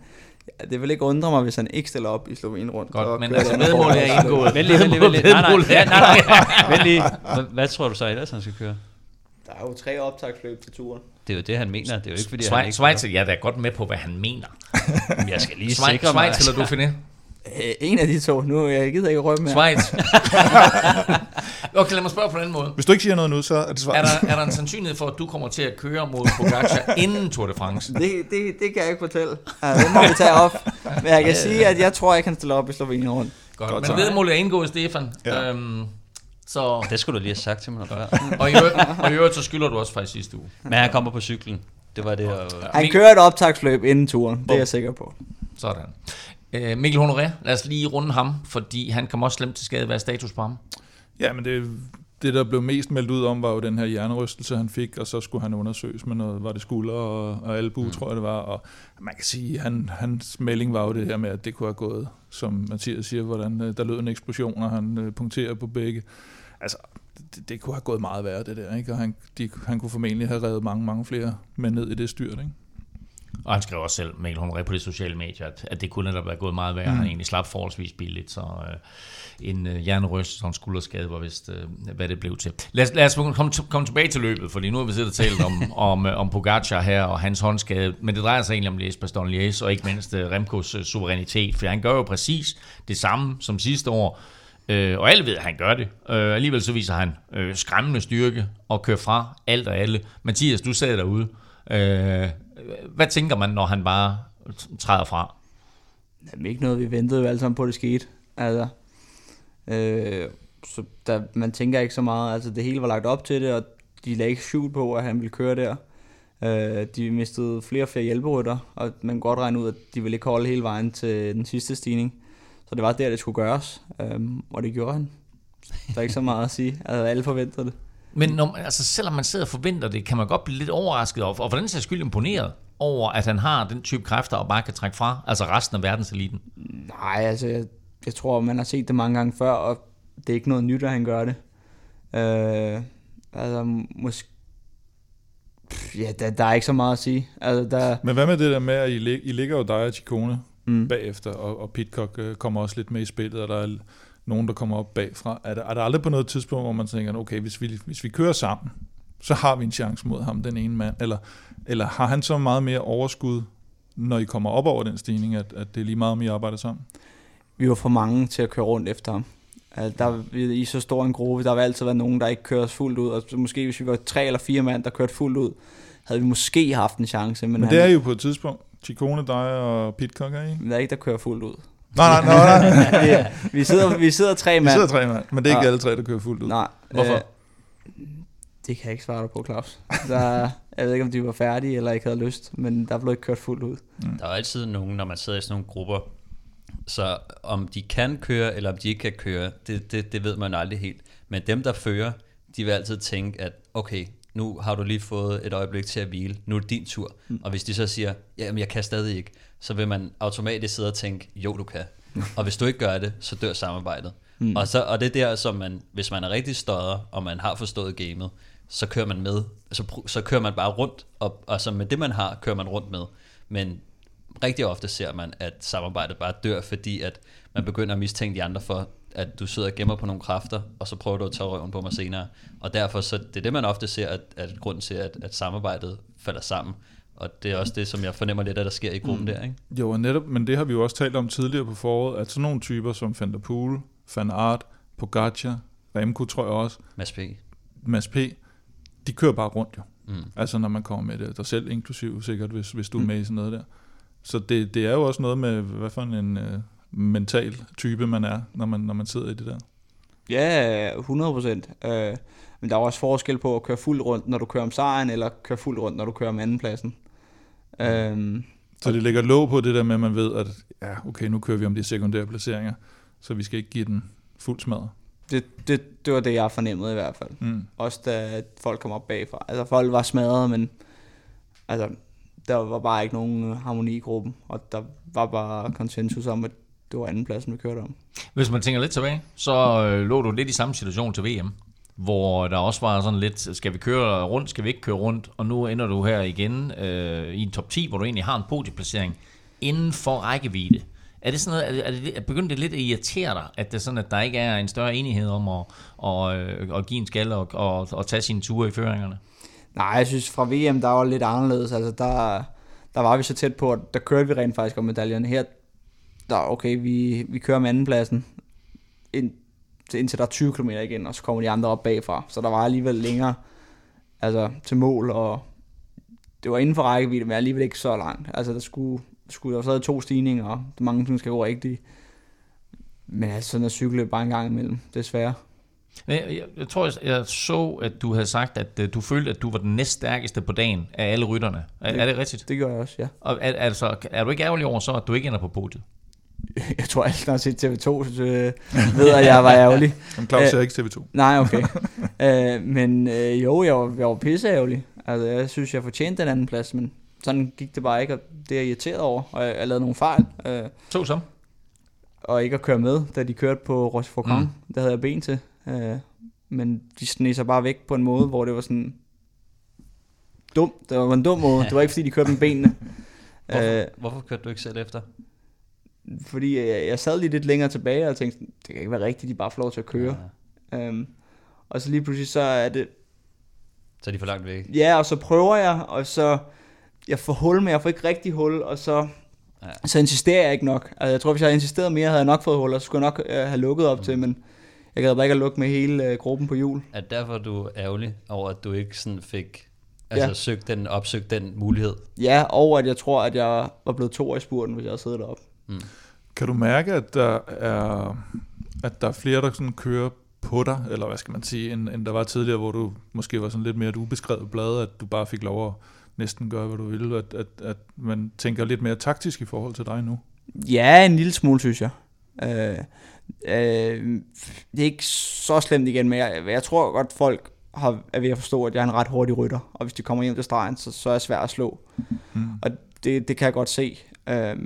det vil ikke undre mig, hvis han ikke stiller op i Slovenien rundt. Godt, men altså medmålet er indgået. Vent lige, vent lige, vent lige. Nej, nej, nej, nej. Vent lige. Hvad tror du så ellers, han skal køre? Der er jo tre optagsløb til turen. Det er jo det, han mener. Det er jo ikke, fordi Schweiz, han ikke... Schweiz, ja, der er godt med på, hvad han mener. jeg skal lige Schweiz, sikre mig. Schweiz eller Dauphiné? Øh, en af de to. Nu jeg gider ikke røbe mere. Schweiz. Okay, lad mig spørge på den måde. Hvis du ikke siger noget nu, så er det Schweiz. Er der, er der en sandsynlighed for, at du kommer til at køre mod Pogacar inden Tour de France? Det, det, det kan jeg ikke fortælle. Altså, det må vi tage op. Men jeg kan sige, at jeg tror, jeg kan stille op i Slovenien rundt. Godt, Godt men vedmålet er indgået, Stefan. Ja. Øhm, så... Det skulle du lige have sagt til mig og, i øvrigt, og i øvrigt, så skylder du også faktisk sidste uge. Men han kommer på cyklen. Det var det. Og... Han kører et optagsløb inden turen, det er jeg sikker på. Sådan. Øh, Mikkel Honoré, lad os lige runde ham, fordi han kom også slemt til skade. Hvad er status på ham? Ja, men det, det, der blev mest meldt ud om, var jo den her hjernerystelse, han fik, og så skulle han undersøges med noget, var det skulder og, og albu, mm. tror jeg det var, og man kan sige, han, hans melding var jo det her med, at det kunne have gået, som Mathias siger, hvordan øh, der lød en eksplosion, og han øh, punkterer på begge. Altså, det, det kunne have gået meget værre, det der, ikke? og han, de, han kunne formentlig have reddet mange, mange flere med ned i det styrt, ikke? Og han skrev også selv, Mikkel Honoré, på de sociale medier, at, at det kunne netop være gået meget værre. Mm. Han egentlig slap forholdsvis billigt, så øh, en øh, hjernerøst og en skulderskade var vist, øh, hvad det blev til. Lad, lad os komme, komme tilbage til løbet, fordi nu har vi siddet og talt om, om, øh, om Pogacar her og hans håndskade, men det drejer sig egentlig om Les Baston Lies og ikke mindst øh, Remkos øh, suverænitet, for han gør jo præcis det samme som sidste år, Øh, og alle ved, at han gør det. Øh, alligevel så viser han øh, skræmmende styrke og kører fra alt og alle. Mathias, du sad derude. Øh, hvad tænker man, når han bare træder fra? Jamen ikke noget, vi ventede jo alle sammen på, at det skete. Altså, øh, så der, man tænker ikke så meget. Altså det hele var lagt op til det, og de lagde ikke skjul på, at han ville køre der. Øh, de mistede flere og flere hjælperytter, og man kan godt regne ud, at de ville ikke holde hele vejen til den sidste stigning. Så det var der, det skulle gøres, øh, og det gjorde han. Der er ikke så meget at sige. Altså, alle forventede det. Men når, altså, selvom man sidder og forventer det, kan man godt blive lidt overrasket, og, og for den sags skyld imponeret over, at han har den type kræfter og bare kan trække fra, altså resten af verdenseliten? Nej, altså jeg, jeg tror, man har set det mange gange før, og det er ikke noget nyt, at han gør det. Øh, altså måske Ja, der, der er ikke så meget at sige. Altså, der... Men hvad med det der med, at I, lig, I ligger jo dig og Chikone mm. bagefter, og, og Pitcock øh, kommer også lidt med i spillet, og der er nogen, der kommer op bagfra. Er der, er der aldrig på noget tidspunkt, hvor man tænker, okay, hvis vi, hvis vi kører sammen, så har vi en chance mod ham, den ene mand? Eller, eller har han så meget mere overskud, når I kommer op over den stigning, at, at det er lige meget, om I arbejder sammen? Vi var for mange til at køre rundt efter ham. Altså, der, I så stor en gruppe, der vil altid være nogen, der ikke kører fuldt ud. Og måske hvis vi var tre eller fire mand, der kørte fuldt ud, havde vi måske haft en chance. Men, men det han, er jo på et tidspunkt. Chikone, dig og Pitcock, er I? Der er ikke, der kører fuldt ud. Nej, nej, nej. nej. vi, vi, sidder, vi sidder tre mand. Vi sidder tre mand, men det er ikke ja. alle tre, der kører fuldt ud. Nej. Hvorfor? Øh, det kan jeg ikke svare dig på, Claus. Der, jeg ved ikke, om de var færdige eller ikke havde lyst, men der blev ikke kørt fuldt ud. Mm. Der er altid nogen, når man sidder i sådan nogle grupper, så om de kan køre, eller om de ikke kan køre, det, det, det ved man aldrig helt. Men dem, der fører, de vil altid tænke, at okay, nu har du lige fået et øjeblik til at hvile, nu er det din tur. Mm. Og hvis de så siger, jamen jeg kan stadig ikke, så vil man automatisk sidde og tænke, jo du kan. Mm. og hvis du ikke gør det, så dør samarbejdet. Mm. Og, så, og det er der, som man, hvis man er rigtig støder, og man har forstået gamet, så kører man med, så, så kører man bare rundt, og, og så med det man har, kører man rundt med. Men rigtig ofte ser man, at samarbejdet bare dør, fordi at man begynder at mistænke de andre for, at du sidder og gemmer på nogle kræfter, og så prøver du at tage røven på mig senere. Og derfor, så det er det, man ofte ser, at, at grunden til, at, at samarbejdet falder sammen. Og det er også det, som jeg fornemmer lidt, at der sker i gruppen mm. der, ikke? Jo, og netop, men det har vi jo også talt om tidligere på foråret, at sådan nogle typer som Van der Poel, Van Aert, Pogacar, Remco tror jeg også. Mads P. Mads P. De kører bare rundt jo. Mm. Altså når man kommer med det. Der selv inklusiv sikkert, hvis, hvis du er mm. med i sådan noget der. Så det, det er jo også noget med, hvad for en uh, mental type man er, når man, når man sidder i det der. Ja, 100 procent. Uh, men der er også forskel på at køre fuld rundt, når du kører om sejren, eller køre fuld rundt, når du kører om andenpladsen. Um, så det lægger låg på det der med, at man ved, at ja, okay, nu kører vi om de sekundære placeringer, så vi skal ikke give den fuld smadret. Det, det, det var det, jeg fornemmede i hvert fald. Mm. Også da folk kom op bagfra. Altså folk var smadret, men altså, der var bare ikke nogen harmoni i gruppen, og der var bare konsensus om, at det var andenpladsen, vi kørte om. Hvis man tænker lidt tilbage, så øh, lå du lidt i samme situation til VM, hvor der også var sådan lidt, skal vi køre rundt, skal vi ikke køre rundt, og nu ender du her igen øh, i en top 10, hvor du egentlig har en podieplacering inden for rækkevidde. Er det sådan noget, er det, er det, begynder det lidt at irritere dig, at det er sådan, at der ikke er en større enighed om at, at, at, at give en skal og, og, og tage sine ture i føringerne? Nej, jeg synes fra VM, der var lidt anderledes. Altså, der, der var vi så tæt på, at der kørte vi rent faktisk om medaljerne. Her, der okay, vi, vi kører med andenpladsen, ind, indtil der er 20 km igen, og så kommer de andre op bagfra. Så der var alligevel længere altså, til mål, og det var inden for rækkevidde, men alligevel ikke så langt. Altså, der skulle, skulle der stadig to stigninger, og mange ting skal gå rigtigt. Men altså, sådan at cykle bare en gang imellem, desværre. Jeg, jeg, jeg tror, jeg, jeg så, at du havde sagt, at uh, du følte, at du var den næststærkeste på dagen af alle rytterne. Er det, er det rigtigt? Det gør jeg også, ja. Og er, altså, er du ikke ærgerlig over så, at du ikke ender på podiet? Jeg tror, at når jeg har set TV2, så øh, ved at jeg var ærgerlig. Men Claus ser ikke TV2. Nej, okay. uh, men uh, jo, jeg var, jeg var pisse ærgerlig. Altså, jeg synes, jeg fortjente den anden plads, men sådan gik det bare ikke, og det er jeg irriteret over, og jeg, jeg lavede nogle fejl. Uh, så som? Og ikke at køre med, da de kørte på Rochefoucauld. Mm. Der havde jeg ben til. Uh, men de sneg sig bare væk på en måde, hvor det var sådan dum. Det var en dum måde. Det var ikke, fordi de kørte med benene. Hvorfor, uh, hvorfor kørte du ikke selv efter? Fordi jeg, jeg sad lige lidt længere tilbage og tænkte, det kan ikke være rigtigt, de bare får lov til at køre. Ja. Um, og så lige pludselig så er det... Så er de for langt væk? Ja, og så prøver jeg, og så... Jeg får hul, men jeg får ikke rigtig hul, og så... Ja. Så insisterer jeg ikke nok. Altså, jeg tror, hvis jeg havde insisteret mere, havde jeg nok fået hul, og så skulle jeg nok uh, have lukket op mm. til, men jeg gad bare ikke at lukke med hele uh, gruppen på jul. Er derfor du er ærgerlig over, at du ikke sådan fik altså, ja. søgt den, opsøgt den mulighed? Ja, og at jeg tror, at jeg var blevet to i spurten, hvis jeg havde siddet deroppe. Mm. Kan du mærke, at der er, at der er flere, der sådan kører på dig, eller hvad skal man sige, end, end der var tidligere, hvor du måske var sådan lidt mere et ubeskrevet blad, at du bare fik lov at næsten gøre, hvad du ville, at, at, at man tænker lidt mere taktisk i forhold til dig nu? Ja, en lille smule, synes jeg. Øh, øh, det er ikke så slemt igen, men jeg, jeg tror godt, folk har, er ved at forstå, at jeg er en ret hurtig rytter, og hvis de kommer hjem til stregen, så, så er jeg svær at slå. Mm. Og det, det kan jeg godt se. Øh,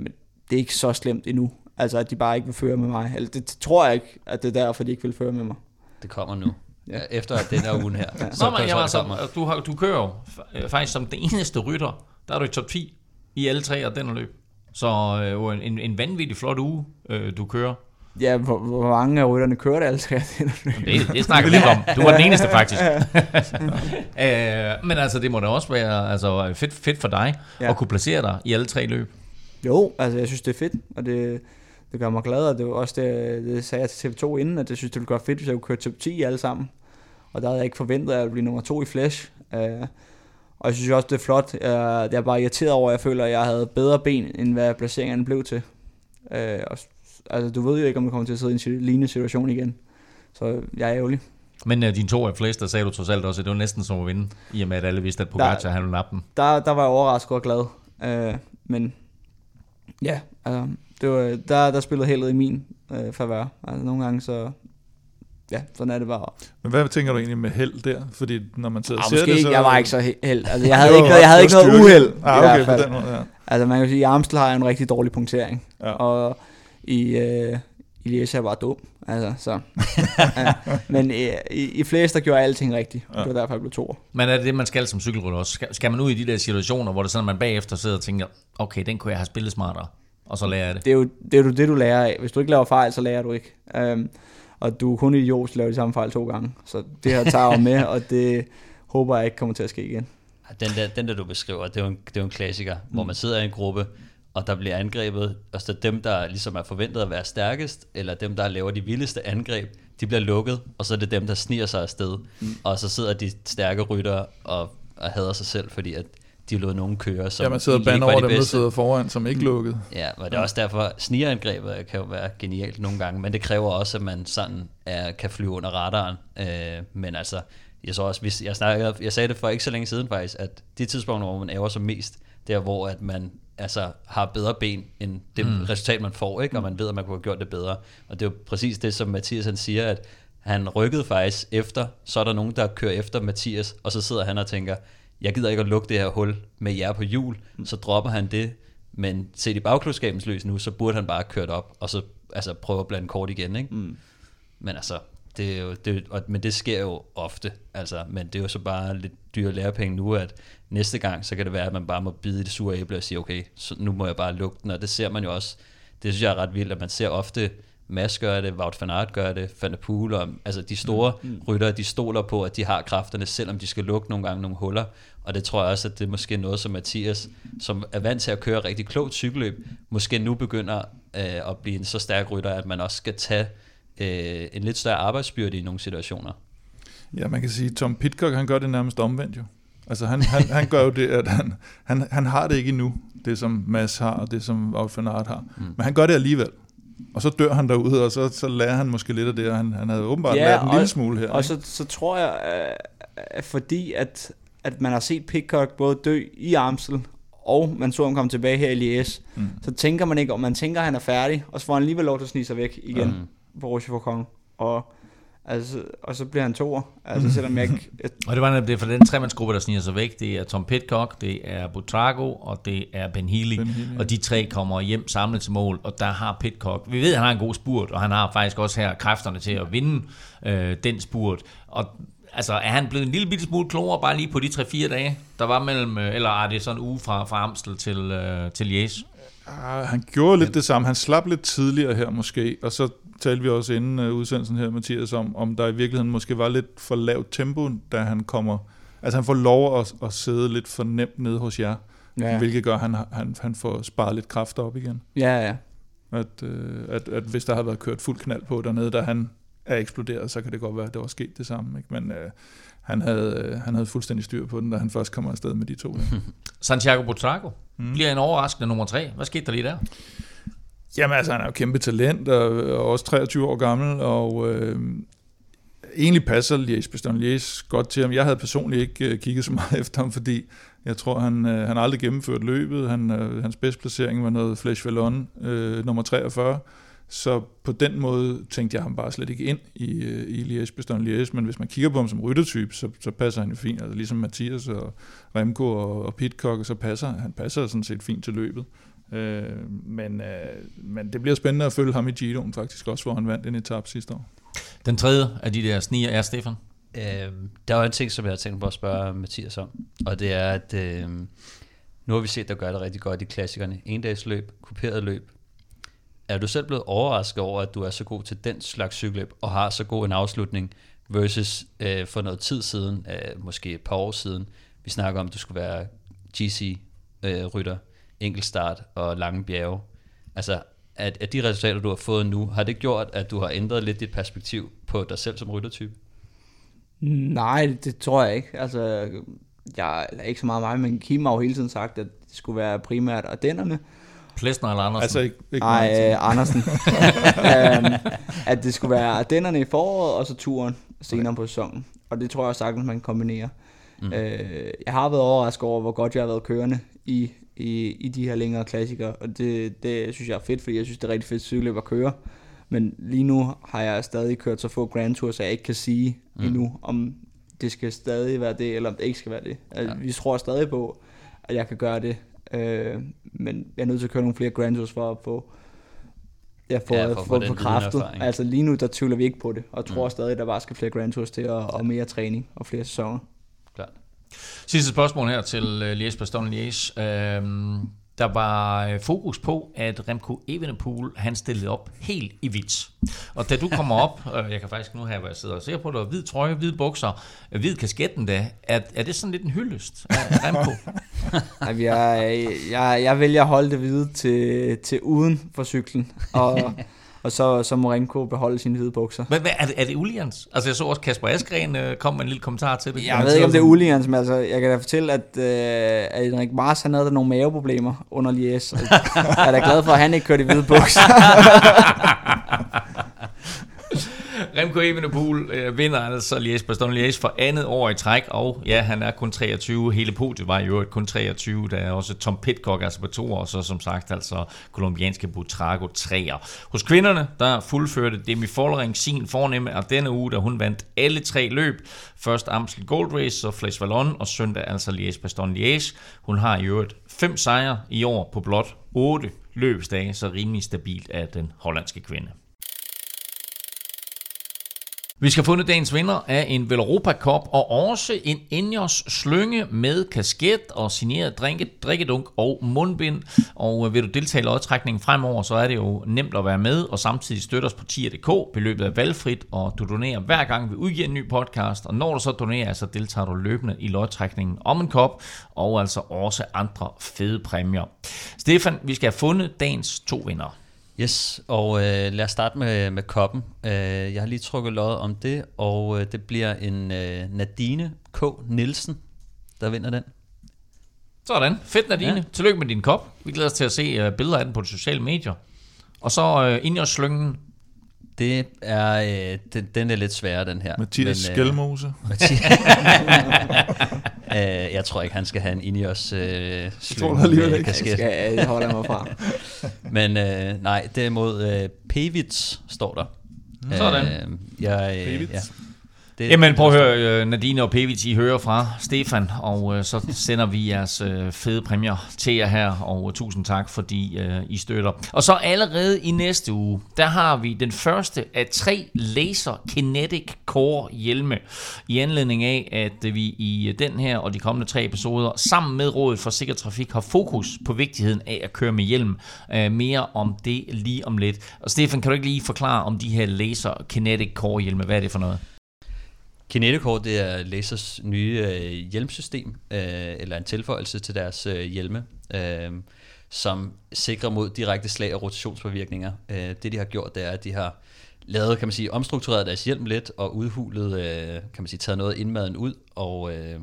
det er ikke så slemt endnu. Altså, at de bare ikke vil føre med mig. Eller det tror jeg ikke, at det er derfor, de ikke vil føre med mig. Det kommer nu. Ja. Efter den her ugen her. ja. Så, Nå, man, jamen, altså, du, har, du kører jo øh, faktisk som den eneste rytter, der er du i top 10 i alle tre af den løb. Så øh, en, en vanvittig flot uge, øh, du kører. Ja, hvor, hvor mange af rytterne kører det alle tre det, det snakker vi lidt om. Du var den eneste faktisk. øh, men altså, det må da også være altså, fedt, fedt for dig ja. at kunne placere dig i alle tre løb. Jo, altså jeg synes, det er fedt, og det, det gør mig glad, og det var også det, det sagde jeg til TV2 inden, at jeg synes, det ville gøre fedt, hvis jeg kunne køre top 10 alle sammen. Og der havde jeg ikke forventet, at jeg ville blive nummer to i Flash. Uh, og jeg synes også, det er flot. Uh, det er bare irriteret over, at jeg føler, at jeg havde bedre ben, end hvad placeringerne blev til. Uh, og, altså, du ved jo ikke, om du kommer til at sidde i en lignende situation igen. Så jeg er ærgerlig. Men uh, din to af flest, der sagde du trods alt også, at det var næsten som at vinde, i og med at alle vidste, at Pogacar han ville nappe dem. Der, der var jeg overrasket og glad. Uh, men Ja, altså, det var, der, der spillede heldet i min øh, favør. Altså, nogle gange så, ja, sådan er det bare. Men hvad tænker du egentlig med held der? Fordi når man sidder og ser det, så... jeg var ikke så held. Altså, jeg havde ikke, jeg havde ikke noget uheld. Ah, okay, på den måde, ja. Altså, man kan sige, at i Amstel har en rigtig dårlig punktering. Ja. Og i, øh, i Liège var dum. Altså, så. ja. Men øh, i, i flest, der gjorde alting rigtigt. Ja. Det var derfor, jeg blev to. Men er det det, man skal som cykelrytter også? Skal, skal man ud i de der situationer, hvor det sådan, at man bagefter sidder og tænker, okay, den kunne jeg have spillet smartere, og så lærer jeg det? Det er jo det, er jo det du lærer af. Hvis du ikke laver fejl, så lærer du ikke. Um, og du er kun idiot, at lave de samme fejl to gange. Så det her tager jeg med, og det håber jeg ikke kommer til at ske igen. Den der, den der du beskriver, det er jo en, det er jo en klassiker, mm. hvor man sidder i en gruppe, og der bliver angrebet, og så dem, der ligesom er forventet at være stærkest, eller dem, der laver de vildeste angreb, de bliver lukket, og så er det dem, der sniger sig afsted. Mm. Og så sidder de stærke rytter og, og hader sig selv, fordi at de lod nogen køre, som Ja, man sidder og bander over de dem, der sidder foran, som ikke lukket. Ja, og det er også derfor, snigerangrebet kan jo være genialt nogle gange, men det kræver også, at man sådan er, kan flyve under radaren. Øh, men altså, jeg så også, hvis, jeg, snakkede, jeg sagde det for ikke så længe siden faktisk, at de tidspunkter, hvor man æver sig mest, der hvor at man altså har bedre ben end det mm. resultat, man får, ikke? og man ved, at man kunne have gjort det bedre. Og det er jo præcis det, som Mathias han siger, at han rykkede faktisk efter, så er der nogen, der kører efter Mathias, og så sidder han og tænker, jeg gider ikke at lukke det her hul med jer på hjul, mm. så dropper han det, men set i bagklodskabens løs nu, så burde han bare køre op, og så altså, prøve at blande kort igen. Ikke? Mm. Men altså, det er jo, det, og, men det sker jo ofte, altså, men det er jo så bare lidt dyre lærepenge nu, at næste gang, så kan det være, at man bare må bide i det sure æble og sige, okay, så nu må jeg bare lukke den, og det ser man jo også, det synes jeg er ret vildt, at man ser ofte Mads gør det, Wout van Aert gør det, Van der Poel, og, altså de store mm. mm. ryttere, de stoler på, at de har kræfterne, selvom de skal lukke nogle gange nogle huller, og det tror jeg også, at det er måske noget, som Mathias, som er vant til at køre rigtig klogt cykelløb, måske nu begynder øh, at blive en så stærk rytter, at man også skal tage øh, en lidt større arbejdsbyrde i nogle situationer. Ja, man kan sige, Tom Pitcock, han gør det nærmest omvendt jo. Altså han, han, han gør jo det, at han, han, han har det ikke endnu, det som Mads har, og det som Wout van Aert har. Mm. Men han gør det alligevel. Og så dør han derude, og så, så lærer han måske lidt af det, og han, han havde åbenbart ja, lært en og, lille smule her. Og så, så tror jeg, at fordi at, at man har set Pitcock både dø i Amstel, og man så ham komme tilbage her i Lies, mm. så tænker man ikke, om man tænker, at han er færdig, og så får han alligevel lov til at snige sig væk igen mm. på Rochefort Og Altså, og så bliver han toer. Altså, selvom jeg ikke... Jeg... og det var det for den tremandsgruppe, der sniger sig væk. Det er Tom Pitcock, det er Butrago, og det er Ben Healy. Ben Healy. Og de tre kommer hjem samlet til mål, og der har Pitcock... Vi ved, at han har en god spurt, og han har faktisk også her kræfterne til at vinde øh, den spurt. Og altså, er han blevet en lille bitte smule klogere bare lige på de 3-4 dage, der var mellem... Øh, eller er det sådan en uge fra, fra Amstel til, øh, til Liège? Uh, han gjorde lidt det samme. Han slap lidt tidligere her måske, og så talte vi også inden uh, udsendelsen her, Mathias, om, om der i virkeligheden måske var lidt for lavt tempo, da han kommer... Altså han får lov at, at sidde lidt for nemt nede hos jer, ja. hvilket gør, at han, han, han får sparet lidt kræfter op igen. Ja, ja. At, uh, at, at hvis der havde været kørt fuld knald på dernede, da han er eksploderet, så kan det godt være, at det var sket det samme. Ikke? Men uh, han, havde, uh, han havde fuldstændig styr på den, da han først kommer afsted med de to. Santiago Butrago mm. bliver en overraskende nummer tre. Hvad skete der lige der? Jamen altså, han er jo kæmpe talent, og, og også 23 år gammel, og øh, egentlig passer Lies Bastogne Lies godt til ham. Jeg havde personligt ikke øh, kigget så meget efter ham, fordi jeg tror, han, øh, han aldrig gennemført løbet. Han, øh, hans bedste placering var noget Flash Vallon, øh, nummer 43. Så på den måde tænkte jeg ham bare slet ikke ind i, øh, i Lies Bastogne Lies, men hvis man kigger på ham som ryttertype, så, så passer han jo fint. Altså ligesom Mathias og Remco og, og Pitcock, så passer han passer sådan set fint til løbet. Øh, men, øh, men det bliver spændende at følge ham i Giroen faktisk også, hvor han vandt en etape sidste år. Den tredje af de der sniger er Stefan? Øh, der var en ting, som jeg har tænkt på at spørge Mathias om, og det er, at øh, nu har vi set, der gør det rigtig godt i klassikerne. En dags løb, kuperet løb. Er du selv blevet overrasket over, at du er så god til den slags cykelløb, og har så god en afslutning, versus øh, for noget tid siden, øh, måske et par år siden, vi snakker om, at du skulle være GC-rytter, øh, enkeltstart og lange bjerge. Altså, at, at de resultater, du har fået nu, har det gjort, at du har ændret lidt dit perspektiv på dig selv som ryttertype? Nej, det tror jeg ikke. Altså, jeg er ikke så meget mig, men Kim har jo hele tiden sagt, at det skulle være primært Ardennerne. Plesner eller Andersen? Altså ikke, ikke Nej, øh, Andersen. um, at det skulle være Ardennerne i foråret, og så turen senere okay. på sæsonen. Og det tror jeg sagtens, man kan kombinere. Mm. Øh, jeg har været overrasket over, hvor godt jeg har været kørende i i, i de her længere klassikere, og det, det synes jeg er fedt, fordi jeg synes, det er rigtig fedt cykelløb at køre. Men lige nu har jeg stadig kørt så få Grand Tours, så jeg ikke kan sige mm. endnu, om det skal stadig være det, eller om det ikke skal være det. Altså, ja. Vi tror stadig på, at jeg kan gøre det, øh, men jeg er nødt til at køre nogle flere Grand Tours for at få Ja, for, ja, for, for, for, kraftet. Altså lige nu, der tvivler vi ikke på det, og tror mm. stadig, at der bare skal flere Grand Tours til, og, og mere træning og flere sæsoner. Sidste spørgsmål her til Liège Bastogne Liège. Øhm, der var øh, fokus på, at Remco Evenepoel, han stillede op helt i hvidt. Og da du kommer op, og jeg kan faktisk nu her, hvor jeg sidder og ser på dig, hvid trøje, hvid bukser, hvid kasketten da, er, er det sådan lidt en hyldest af Remco? jeg, jeg, jeg vælger at holde det hvide til, til uden for cyklen, og og så, så må Remco beholde sine hvide bukser. Men hvad, er, det, er det Ulians? Altså jeg så også Kasper Askren øh, kom med en lille kommentar til det. Jeg ved ikke, om det er Ulians, men altså, jeg kan da fortælle, at, øh, at Henrik Mars han havde nogle maveproblemer under Lies. jeg er da glad for, at han ikke kørte i hvide bukser. Remco Evenepoel øh, vinder altså Liège Bastogne Liège for andet år i træk, og ja, han er kun 23. Hele podiet var i øvrigt kun 23. Der er også Tom Pitcock altså på to, og så som sagt altså kolumbianske Butrago 3'er. Hos kvinderne, der fuldførte Demi Follering sin fornemme af denne uge, da hun vandt alle tre løb. Først Amstel Gold Race, så Flash Vallon, og søndag altså Liège Bastogne Liège. Hun har i øvrigt fem sejre i år på blot 8 løbsdage, så rimelig stabilt af den hollandske kvinde. Vi skal finde dagens vinder af en Velropa Cup og også en Ingers slynge med kasket og signeret drinke, drikkedunk og mundbind. Og øh, vil du deltage i lodtrækningen fremover, så er det jo nemt at være med og samtidig støtte os på tier.dk. Beløbet er valgfrit, og du donerer hver gang vi udgiver en ny podcast. Og når du så donerer, så deltager du løbende i lodtrækningen om en kop og altså også andre fede præmier. Stefan, vi skal have fundet dagens to vinder. Yes, og øh, lad os starte med, med koppen. Øh, jeg har lige trukket lod om det, og øh, det bliver en øh, Nadine K. Nielsen, der vinder den. Sådan, fedt Nadine. Ja. Tillykke med din kop. Vi glæder os til at se uh, billeder af den på de sociale medier. Og så uh, ind i slyngen. Det er, øh, den, den er lidt sværere, den her. Mathias men, Skelmose. Mathias, øh, jeg tror ikke, han skal have en Ineos øh, slynge med kasket. Jeg, skal, jeg holder mig fra. men øh, nej, derimod øh, Pevits står der. Sådan. Øh, jeg, øh, ja. Det, Jamen prøv at høre, øh, Nadine og I hører fra Stefan, og øh, så sender vi jeres øh, fede præmier til jer her, og tusind tak, fordi øh, I støtter. Og så allerede i næste uge, der har vi den første af tre Laser Kinetic Core hjelme, i anledning af, at vi i den her og de kommende tre episoder, sammen med Rådet for Sikker Trafik, har fokus på vigtigheden af at køre med hjelm. Øh, mere om det lige om lidt. Og Stefan, kan du ikke lige forklare om de her Laser Kinetic Core hjelme, hvad er det for noget? Kineticore, det er Lasers nye øh, hjelmsystem, øh, eller en tilføjelse til deres øh, hjelme, øh, som sikrer mod direkte slag og rotationspåvirkninger. Øh, det de har gjort, det er, at de har lavet, kan man sige, omstruktureret deres hjelm lidt, og udhulet, øh, kan man sige, taget noget indmaden ud, og øh,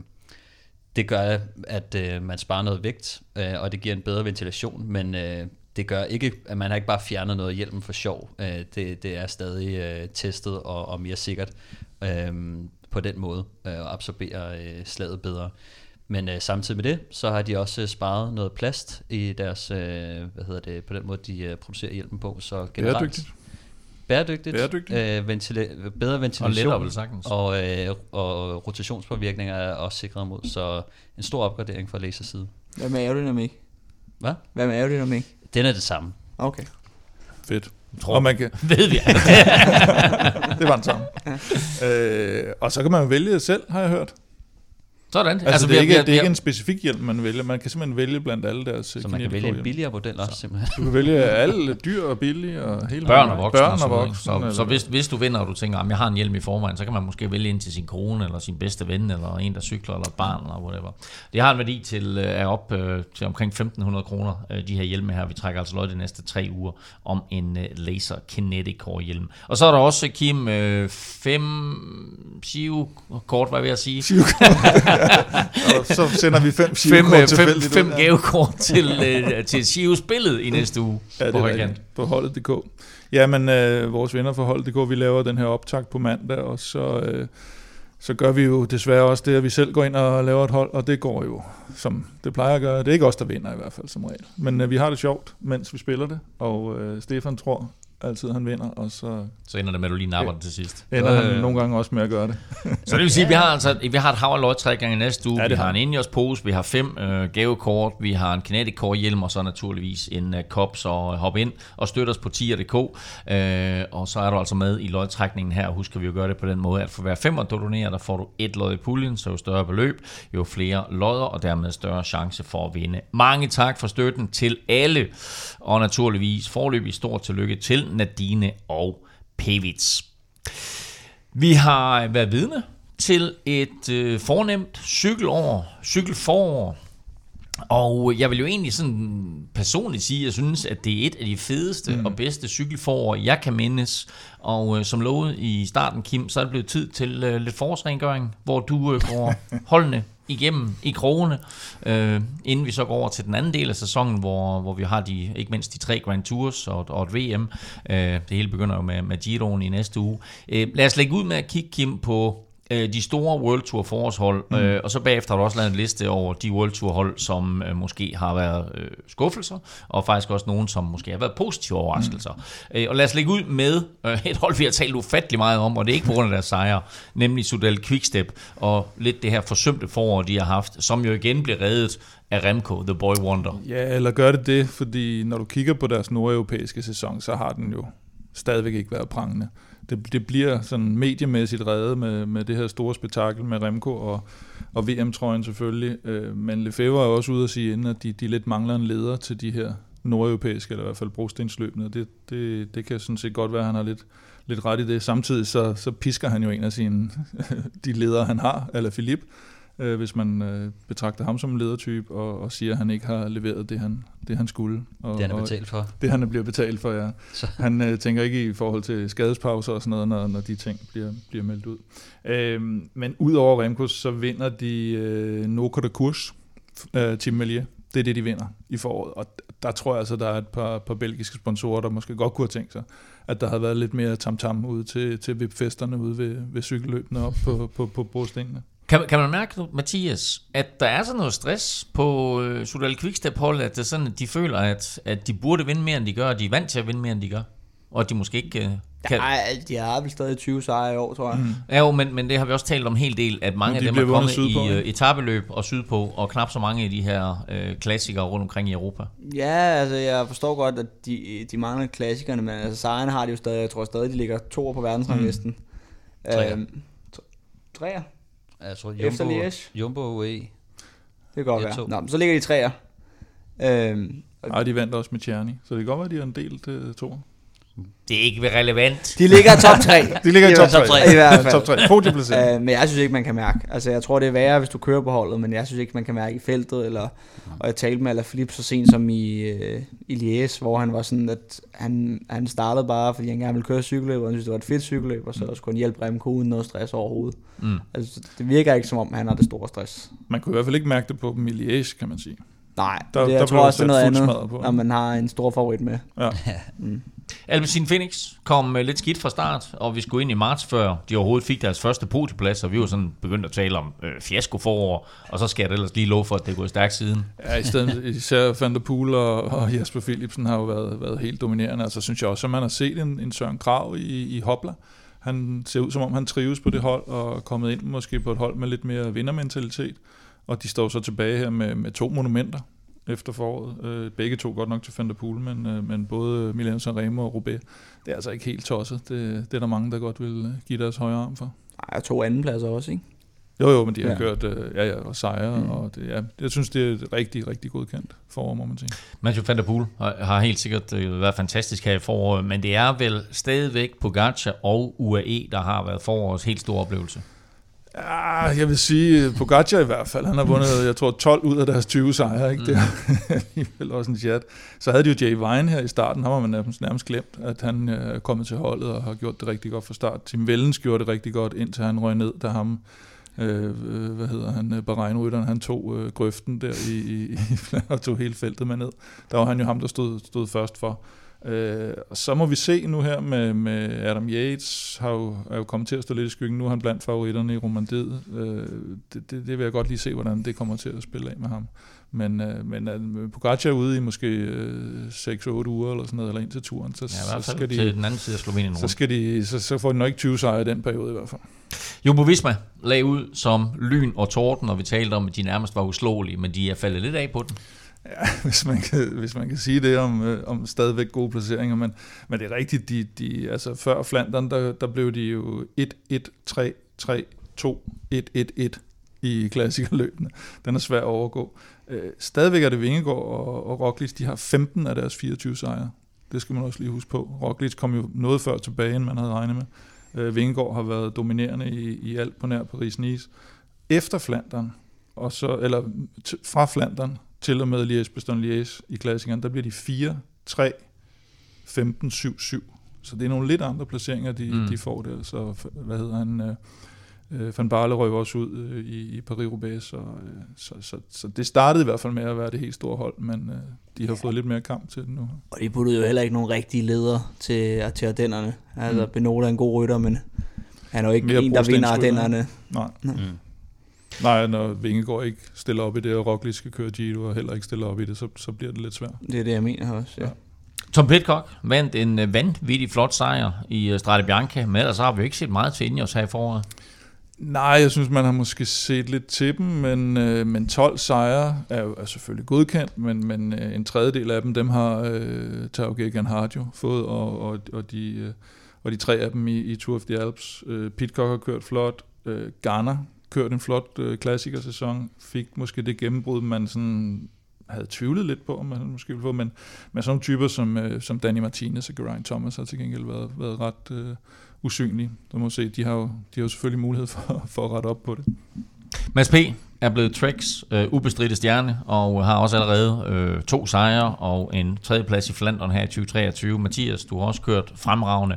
det gør, at øh, man sparer noget vægt, øh, og det giver en bedre ventilation, men øh, det gør ikke, at man har ikke bare fjernet noget hjelmen for sjov. Øh, det, det er stadig øh, testet og, og mere sikkert øh, på den måde, øh, og absorberer øh, slaget bedre. Men øh, samtidig med det, så har de også sparet noget plast i deres, øh, hvad hedder det, på den måde, de øh, producerer hjelmen på. Så generelt, Bæredygtigt. Bæredygtigt. Bæredygtigt. Øh, ventila- bedre ventilation. Og lettere sagtens. Og, øh, og rotationspåvirkninger er også sikret mod. Så en stor opgradering fra laser side. Hvad med aerodynamik? Hvad? Hvad med aerodynamik? Den er det samme. Okay. Fedt. Tror, og man kan... Ved vi. det var den samme. øh, og så kan man vælge selv, har jeg hørt. Sådan. Altså, altså det, er ikke, det er ikke en specifik hjælp, man vælger. Man kan simpelthen vælge blandt alle deres Så man kan vælge en billigere model også, simpelthen. Du kan vælge alle dyr og billige og hele Børn og voksne. Børn og voksne. Så, så, hvis, hvis du vinder, og du tænker, at jeg har en hjelm i forvejen, så kan man måske vælge en til sin kone, eller sin bedste ven, eller en, der cykler, eller et barn, eller whatever. Det har en værdi til, øh, er op øh, til omkring 1.500 kroner, øh, de her hjelme her. Vi trækker altså løg de næste tre uger om en laser kinetic core hjelm. Og så er der også, Kim, fem Shiu-kort, hvad vil jeg sige? så sender vi fem fem, fem, fem, fem gavekort til, uh, til Sivus billed i næste uge ja, det på Højkant. På holdet.dk. Jamen, uh, vores venner fra holdet.dk, vi laver den her optag på mandag, og så, uh, så gør vi jo desværre også det, at vi selv går ind og laver et hold, og det går jo, som det plejer at gøre. Det er ikke os, der vinder i hvert fald, som regel. Men uh, vi har det sjovt, mens vi spiller det, og uh, Stefan tror, altid han vinder, og så... Så ender det med, at du lige napper det til sidst. Ender øh, han nogle gange også med at gøre det. så det vil sige, at vi har, altså, vi har et hav af lodtrækninger næste uge. Ja, vi har en Ingers pose, vi har fem øh, gavekort, vi har en Kinetic Core hjelm, og så naturligvis en øh, kop, så øh, hop ind og støt os på tier.dk. Øh, og så er du altså med i lodtrækningen her. Husk, vi jo gøre det på den måde, at for hver femmer du donerer, der får du et lod i puljen, så jo større beløb, jo flere lodder, og dermed større chance for at vinde. Mange tak for støtten til alle, og naturligvis forløbig stort tillykke til Nadine og Pevits. Vi har været vidne til et øh, fornemt cykelår, cykelforår, og jeg vil jo egentlig sådan personligt sige, at jeg synes, at det er et af de fedeste mm. og bedste cykelforår, jeg kan mindes. Og øh, som lovet i starten, Kim, så er det blevet tid til øh, lidt forårsrengøring, hvor du øh, går holdende igennem i krogene, øh, inden vi så går over til den anden del af sæsonen, hvor, hvor vi har de, ikke mindst de tre Grand Tours og, og et VM. Øh, det hele begynder jo med, med Giroen i næste uge. Øh, lad os lægge ud med at kigge, Kim, på øh, de store World Tour forårshold, mm. øh, og så bagefter har du også lavet en liste over de World Tour hold, som øh, måske har været øh, skuffelser, og faktisk også nogen, som måske har været positive overraskelser. Mm. Øh, og lad os lægge ud med øh, et hold, vi har talt ufattelig meget om, og det er ikke på grund af deres sejre, nemlig Sudal Quickstep, og lidt det her forsømte forår, de har haft, som jo igen blev reddet af Remco, The Boy Wonder. Ja, eller gør det det, fordi når du kigger på deres nordeuropæiske sæson, så har den jo stadigvæk ikke være prangende. Det, det bliver sådan mediemæssigt reddet med, med det her store spektakel med Remco og, og VM-trøjen selvfølgelig. Øh, men Lefebvre er også ude at sige inden, at de, de lidt mangler en leder til de her nordeuropæiske, eller i hvert fald brostensløbende. Det, det, det kan sådan set godt være, at han har lidt, lidt ret i det. Samtidig så, så pisker han jo en af sine, de ledere, han har, eller Philip, øh, hvis man øh, betragter ham som en ledertype, og, og siger, at han ikke har leveret det, han, det, han skulle. Og, det, han er betalt for. Det, han er blevet betalt for, ja. Så. Han øh, tænker ikke i forhold til skadespauser og sådan noget, når, når de ting bliver, bliver meldt ud. Øh, men ud over Remco, så vinder de øh, Noka de Kurs, øh, Team Melier. Det er det, de vinder i foråret. Og der tror jeg altså, der er et par, par belgiske sponsorer, der måske godt kunne have tænkt sig, at der havde været lidt mere tam-tam ude til, til VIP-festerne ude ved, ved cykelløbene op på, på, på brostenene. Kan, kan man mærke, Mathias, at der er sådan noget stress på øh, Sudal Quickstep hold, at det sådan, at de føler, at, at de burde vinde mere, end de gør, og de er vant til at vinde mere, end de gør, og at de måske ikke... Øh, kan... Nej, de har vel stadig 20 sejre i år, tror jeg. Mm. Ja, jo, men, men det har vi også talt om en hel del, at mange de af dem er kommet i uh, etabeløb og sydpå, og knap så mange af de her uh, klassikere rundt omkring i Europa. Ja, altså jeg forstår godt, at de, de mangler klassikerne, men altså sejrene har de jo stadig, jeg tror stadig, de ligger to på verdensranglisten. Mm. Øhm, træer? Jeg tror, Jumbo, Efter Liège? Jumbo UE. Det kan godt være. Nå, så ligger de træer. Øhm, Nej, de vandt også med Tjerni, så det kan godt være, at de har en del til to. Det er ikke relevant. De ligger i top 3. de ligger i top 3. Top 3. I hvert fald. top 3. Uh, men jeg synes ikke, man kan mærke. Altså, jeg tror, det er værre, hvis du kører på holdet, men jeg synes ikke, man kan mærke i feltet. Eller, og jeg talte med Alaphilippe så sent som i, uh, i Liège, hvor han var sådan, at han, han startede bare, fordi han gerne ville køre cykelløb, og han synes, det var et fedt cykelløb, og så mm. skulle han hjælpe Remco uden noget stress overhovedet. Mm. Altså, det virker ikke, som om han har det store stress. Man kunne i hvert fald ikke mærke det på dem i Liège, kan man sige. Nej, der, det, jeg der tror også, det er noget andet, på, når man har en stor favorit med. Ja. mm. Alpecin Phoenix kom lidt skidt fra start, og vi skulle ind i marts, før de overhovedet fik deres første podieplads, og vi var sådan begyndt at tale om øh, fiasko forår, og så skal det ellers lige lov for, at det går stærkt siden. Ja, i stedet især Van der Poel og, og Jasper Philipsen har jo været, været helt dominerende. Altså synes jeg også, at man har set en, en Søren Krav i, i Hopla. Han ser ud som om, han trives på det hold, og er kommet ind måske på et hold med lidt mere vindermentalitet. Og de står så tilbage her med, med to monumenter efter foråret. Øh, begge to godt nok til Van der Poel, men, øh, men både Milan Sanremo og Roubaix, det er altså ikke helt tosset. Det, det er der mange, der godt vil øh, give deres højre arm for. Ej, to andenpladser også, ikke? Jo, jo, men de har ja. kørt øh, ja, ja, og sejre, mm. og det, ja, jeg synes, det er rigtig, rigtig godkendt forår, må man sige. Mathieu van der Poel har, har helt sikkert været fantastisk her i foråret, men det er vel stadigvæk Pogacar og UAE, der har været forårets helt store oplevelse. Ja, jeg vil sige, Pogacar i hvert fald, han har vundet, jeg tror, 12 ud af deres 20 sejre, ikke? Det er alligevel også en chat. Så havde de jo Jay Vine her i starten, han var man nærmest, nærmest glemt, at han øh, er kommet til holdet og har gjort det rigtig godt fra start. Tim Vellens gjorde det rigtig godt, indtil han røg ned, da ham, øh, øh hvad hedder han, øh, Bahrein-rytteren, han tog øh, grøften der i, i, og tog hele feltet med ned. Der var han jo ham, der stod, stod først for. Øh, og så må vi se nu her med, med Adam Yates, har jo, er jo kommet til at stå lidt i skyggen. Nu er han blandt favoritterne i Romandiet. Øh, det, det, det vil jeg godt lige se, hvordan det kommer til at spille af med ham. Men, øh, men Pogacar er ude i måske øh, 6-8 uger eller sådan noget, eller ind til turen, så, ja, så skal de, til den anden side af Slovenien. Så, skal de, så, så får de nok ikke 20 sejre i den periode i hvert fald. Jumbo Visma lag ud som lyn og torden, og vi talte om, at de nærmest var uslåelige, men de er faldet lidt af på den. Ja, hvis man kan, hvis man kan sige det om, øh, om stadigvæk gode placeringer, men, men det er rigtigt, de, de, altså før Flandern, der, der blev de jo 1-1-3-3-2-1-1-1 i klassikerløbene. Den er svær at overgå. Øh, stadigvæk er det Vingegaard og, og Roglic, de har 15 af deres 24 sejre. Det skal man også lige huske på. Roglic kom jo noget før tilbage, end man havde regnet med. Øh, Vingegaard har været dominerende i, i alt på nær Paris-Nice. Efter Flandern, og så, eller fra Flandern, til og med Liège, Bastogne Liège i klassikeren, der bliver de 4, 3, 15, 7, 7. Så det er nogle lidt andre placeringer, de, mm. de får der. Så hvad hedder han? Øh, øh Van Barle røg også ud øh, i, i Paris-Roubaix, så, øh, så, så, så det startede i hvert fald med at være det helt store hold, men øh, de har fået lidt mere kamp til det nu. Og de puttede jo heller ikke nogen rigtige ledere til, til Ardennerne. Altså, mm. Benoda er en god rytter, men han er jo ikke mere en, der vinder Ardennerne. Nej. Mm. Nej, når Vingegaard ikke stiller op i det, og Roglic skal køre Giro, og heller ikke stiller op i det, så, så bliver det lidt svært. Det er det, jeg mener også, ja. ja. Tom Pitcock vandt en øh, vanvittig flot sejr i uh, Strade Bianca, men ellers har vi jo ikke set meget til Ineos her i foråret. Nej, jeg synes, man har måske set lidt til dem, men, øh, men 12 sejre er jo er selvfølgelig godkendt, men, men øh, en tredjedel af dem, dem har øh, Tao Gegan Hardio fået, og, og, og, de, øh, og de tre af dem i, i Tour of the Alps. Øh, Pitcock har kørt flot, øh, Garner kørt en flot øh, klassikersæson, fik måske det gennembrud, man sådan havde tvivlet lidt på, om man måske ville få, men, men sådan nogle typer som, øh, som Danny Martinez og Geraint Thomas har til gengæld været, været ret øh, usynlige. Der må se, de har, jo, de har jo selvfølgelig mulighed for, for at rette op på det. Mads P er blevet Treks øh, ubestridte stjerne, og har også allerede øh, to sejre og en tredjeplads i Flandern her i 2023. Mathias, du har også kørt fremragende,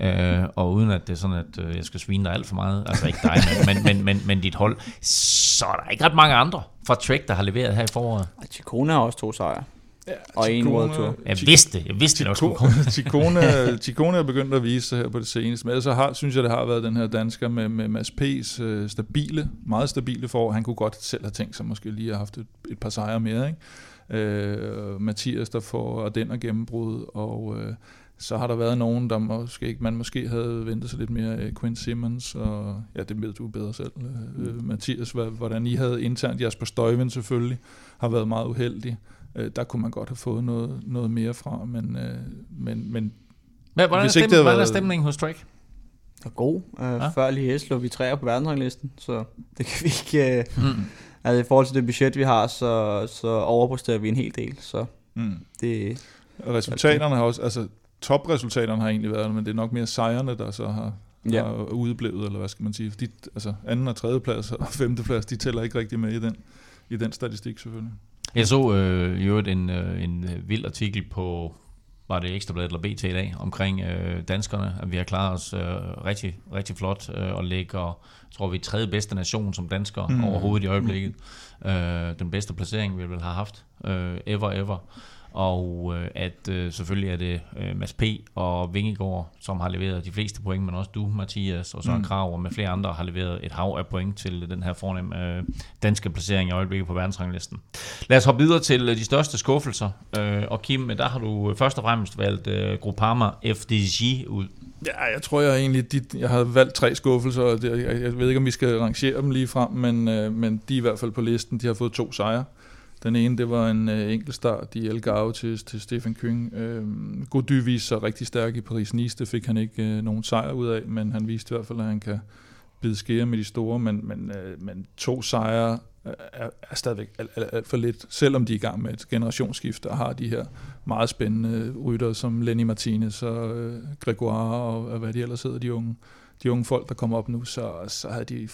øh, og uden at det er sådan, at øh, jeg skal svine dig alt for meget, altså ikke dig, men, men, men, men, men dit hold, så er der ikke ret mange andre fra Trek, der har leveret her i foråret. Chikona har også to sejre. Ja, og en World Tour. Jeg vidste, jeg vidste det nok Ticone, Ticone er begyndt at vise sig her på det seneste, men så har, synes jeg, det har været den her dansker med, med Mads P's øh, stabile, meget stabile for. Han kunne godt selv have tænkt sig måske lige at have haft et, et par sejre mere. Ikke? Øh, Mathias, der får den og gennembrud, og øh, så har der været nogen, der måske ikke, man måske havde ventet sig lidt mere af Quinn Simmons, og ja, det ved du bedre selv, øh, Mathias, hvordan I havde internt, Jasper Støjven selvfølgelig, har været meget uheldig. Øh, der kunne man godt have fået noget, noget mere fra, men, øh, men, men Hvad, hvordan, er stemning, været, hvordan er stemningen hos Drake? er god. Uh, ja. Før lige lå vi træer på verdensranglisten, så det kan vi ikke... Uh, mm. Altså i forhold til det budget, vi har, så, så overpresterer vi en hel del. Så mm. det, og resultaterne har også... Altså, topresultaterne har egentlig været, men det er nok mere sejrene, der så har, ja. har udeblevet, eller hvad skal man sige. Fordi, altså, anden og tredje plads og femte plads, de tæller ikke rigtig med i den, i den statistik selvfølgelig. Jeg så øh, jo en, øh, en øh, vild artikel på, var det Ekstrabladet eller BT i dag, omkring øh, danskerne, at vi har klaret os øh, rigtig, rigtig flot øh, og ligger, tror vi, tredje bedste nation som danskere mm. overhovedet i øjeblikket. Mm. Øh, den bedste placering, vi vil have haft øh, ever, ever og øh, at øh, selvfølgelig er det øh, Mads P. og Vingegaard, som har leveret de fleste point, men også du, Mathias, og så mm. Krav, og med flere andre har leveret et hav af point til den her fornemme øh, danske placering i øjeblikket på verdensranglisten. Lad os hoppe videre til øh, de største skuffelser, øh, og Kim, der har du først og fremmest valgt øh, Groupama FDG ud. Ja, jeg tror jeg egentlig, de, jeg har valgt tre skuffelser, og det, jeg, jeg ved ikke, om vi skal rangere dem lige frem, men, øh, men de er i hvert fald på listen. De har fået to sejre. Den ene, det var en øh, enkelt start i Algarve til, til Stefan Kyng. Øh, Gody viste sig rigtig stærk i Paris-Nice, det fik han ikke øh, nogen sejr ud af, men han viste i hvert fald, at han kan bide skære med de store, men, men, øh, men to sejre er, er stadigvæk alt, alt, alt for lidt, selvom de er i gang med et generationsskifte og har de her meget spændende rytter som Lenny Martinez og øh, Gregoire og, og hvad de ellers hedder, de unge, de unge folk, der kommer op nu, så, så havde de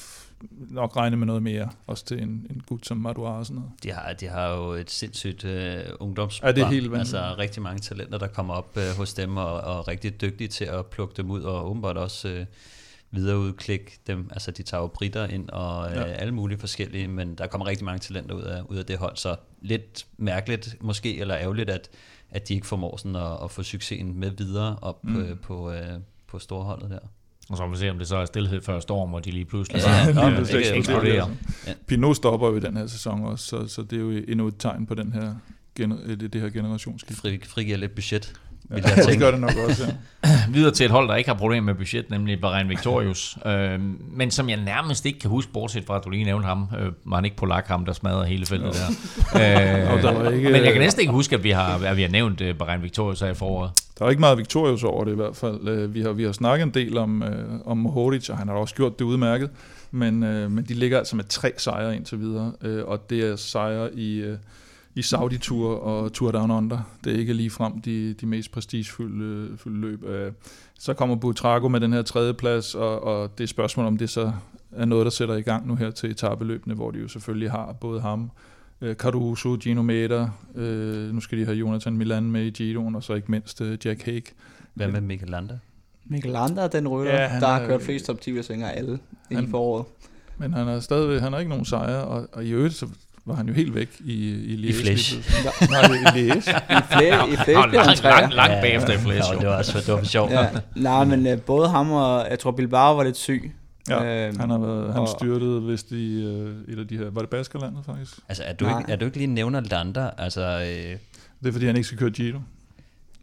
nok regne med noget mere, også til en, en gut som Madouar og sådan noget. De har, de har jo et sindssygt uh, ungdomsprogram. Ja, det er helt Altså rigtig mange talenter, der kommer op uh, hos dem, og, og rigtig dygtige til at plukke dem ud, og åbenbart også uh, videreudklikke dem. Altså de tager jo britter ind, og uh, ja. alle mulige forskellige, men der kommer rigtig mange talenter ud af, ud af det hold, så lidt mærkeligt måske, eller ærgerligt, at, at de ikke formår sådan at, at få succesen med videre op mm. uh, på, uh, på storholdet der. Og så må vi se, om det så er stillhed før storm, og de lige pludselig ja, ja, ja, det eksploderer. Ja. Pinot stopper jo i den her sæson også, så, så det er jo endnu et tegn på den her, det, det her generationsskift. Fri, frigiver lidt budget. Ja, jeg tænke. det gør det nok også, ja. Videre til et hold, der ikke har problemer med budget, nemlig Bahrain Victorious. øh, men som jeg nærmest ikke kan huske, bortset fra at du lige nævnte ham, øh, var han ikke polak ham, der smadrede hele feltet der. øh, der ikke, men jeg kan næsten ikke huske, at vi har, at vi har nævnt uh, Bahrain Victorious her i foråret. Der er ikke meget Victorious over det i hvert fald. Øh, vi har, vi har snakket en del om, øh, om Mohoric, og han har også gjort det udmærket. Men, øh, men de ligger altså med tre sejre indtil videre, øh, og det er sejre i... Øh, i Saudi-Tour og Tour Down Under. Det er ikke lige frem de, de mest prestigefulde løb. Øh, så kommer Butrago med den her tredje plads, og, og det er spørgsmål, om det så er noget, der sætter i gang nu her til etabeløbene, hvor de jo selvfølgelig har både ham, øh, Caruso, Gino Meder, øh, nu skal de have Jonathan Milan med i Giroen, og så ikke mindst Jack Hague. Hvad med Mikkel Lander? Mikkel Lander er den rytter, ja, der har kørt flest top 10 af alle inden for året. Men han har stadigvæk, han har ikke nogen sejre, og, og i øvrigt så var han jo helt væk i, i Liège. I Flesch. Nej, i Liège. I Flesch, i Flesch blev han Langt, langt bagefter i Flesch. Ja, det var også det var sjovt. Ja, nej, men uh, både ham og, jeg tror Bilbao var lidt syg. Ja, øhm, han har været, han styrtede vist i uh, et af de her, var det Baskerlandet faktisk? Altså, er du, ikke, er du ikke lige nævner Lander? Altså, øh, det er fordi, han ikke skal køre Giro.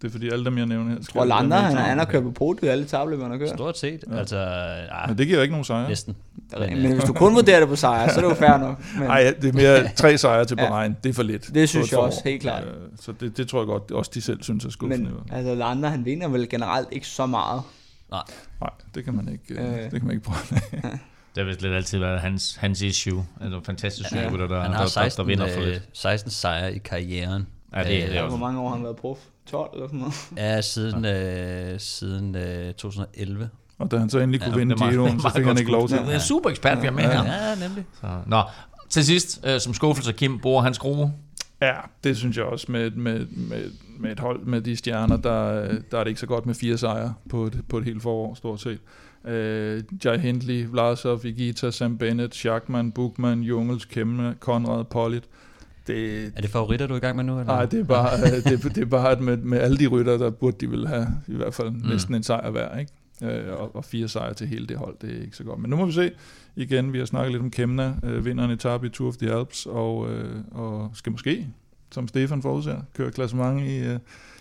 Det er fordi alle dem, jeg nævner her... Skal og Lander, han, han har kørt på podiet alle tabløb, han har kørt. Stort set. Ja. Altså, ja. Men det giver jo ikke nogen sejre. Næsten. Men, men hvis du kun vurderer det på sejre, så er det jo fair nok. Nej, det er mere tre sejre til Bahrain. Ja. Det er for lidt. Det synes jeg også, helt klart. Så det, det tror jeg godt, også de selv synes er skuffende. Men altså, Lander, han vinder vel generelt ikke så meget. Nej. Nej, det kan man ikke, øh. det kan man ikke prøve. Det har vist lidt altid været hans, hans issue. Altså fantastisk ja. cykelrytter, der, han har 16, der, der vinder for lidt. 16 sejre i karrieren. Ja, det, er det Hvor mange år har han været prof? 12 eller sådan noget? Ja, siden, ja. Øh, siden øh, 2011. Og da han så endelig kunne ja, vinde Giroen, så fik han ikke lov til. Det er super ekspert, vi har med ja. her. Ja, nemlig. Så, nå, til sidst, øh, som skuffelse, Kim, bruger han skrue? Ja, det synes jeg også. Med, med, med, med et hold med de stjerner, der, der er det ikke så godt med fire sejre på et, på et helt forår, stort set. Uh, Jai Hindley, Vlasov, Igita, Sam Bennett, Schachmann, Bukman, Jungels, Kemme, Konrad, Pollitt. Det, er det favoritter, du er i gang med nu? Eller? Nej, det er bare, øh, det, det er bare at med, med alle de rytter, der burde de vil have i hvert fald mm. næsten en sejr hver. Ikke? Uh, og, og fire sejre til hele det hold, det er ikke så godt. Men nu må vi se igen, vi har snakket lidt om Kemna, uh, vinderen etape i Tour of the Alps, og, uh, og skal måske, som Stefan forudser, køre klassement i, uh,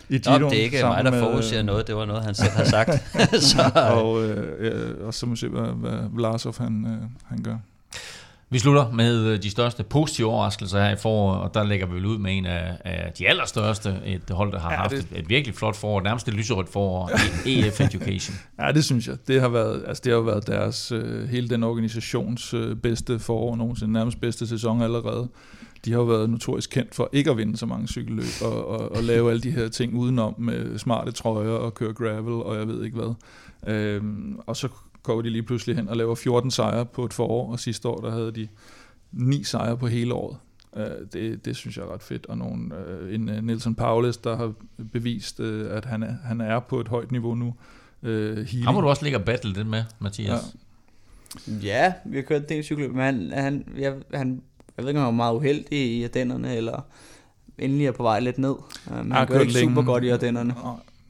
i Giro. Nå, det er ikke mig, der forudser noget, det var noget, han selv har sagt. så, og, øh, og så må vi se, hvad, hvad Vlasov han, øh, han gør. Vi slutter med øh, de største positive overraskelser her i foråret, og der lægger vi vel ud med en af, af de allerstørste, et hold, der har ja, haft det... et, et virkelig flot forår, nærmest et lyserødt forår, EF Education. Ja, det synes jeg. Det har været, altså det har været deres, øh, hele den organisations øh, bedste forår nogensinde, nærmest bedste sæson allerede de har jo været notorisk kendt for ikke at vinde så mange cykelløb, og, og, og lave alle de her ting udenom med smarte trøjer og køre gravel, og jeg ved ikke hvad. Øhm, og så går de lige pludselig hen og laver 14 sejre på et forår, og sidste år der havde de ni sejre på hele året. Øh, det, det synes jeg er ret fedt, og nogen, øh, en uh, Nelson Paulus, der har bevist, øh, at han er, han er på et højt niveau nu. Øh, Ham må du også ligge og battle det med, Mathias. Ja. Ja, vi har kørt en del cykeløb, men han, han, ja, han jeg ved ikke, om han var meget uheldig i Ardennerne, eller endelig er på vej lidt ned. Uh, men han gør ikke længe. super godt i Ardennerne.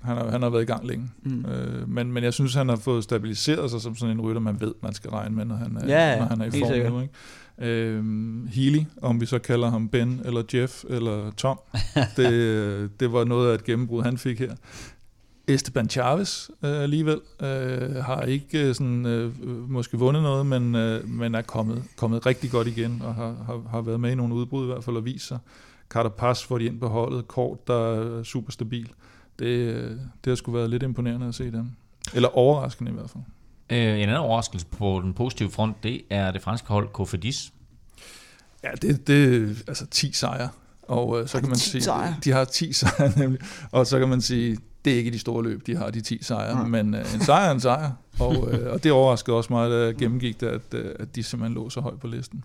Han har, han har været i gang længe. Mm. Øh, men, men jeg synes, han har fået stabiliseret sig som sådan en rytter, man ved, man skal regne med, når han er, ja, når han er i form nu. Ikke? Øh, Healy, om vi så kalder ham Ben, eller Jeff, eller Tom, det, det var noget af et gennembrud, han fik her. Esteban Chavez øh, alligevel øh, har ikke øh, sådan, øh, måske vundet noget, men, øh, men er kommet, kommet rigtig godt igen og har, har, har været med i nogle udbrud i hvert fald og viser sig. Carter får de ind på holdet. Kort, der er super stabil. Øh, det har sgu været lidt imponerende at se dem. Eller overraskende i hvert fald. Øh, en anden overraskelse på den positive front, det er det franske hold Cofidis. Ja, det, det altså 10 sejre. Og øh, så kan man sige, sejre? de har 10 sejre nemlig. Og så kan man sige, det er ikke de store løb, de har de 10 sejre, ja. men øh, en sejr er en sejr. Og, øh, og det overraskede også mig, da jeg gennemgik det, at, øh, at de simpelthen lå så højt på listen.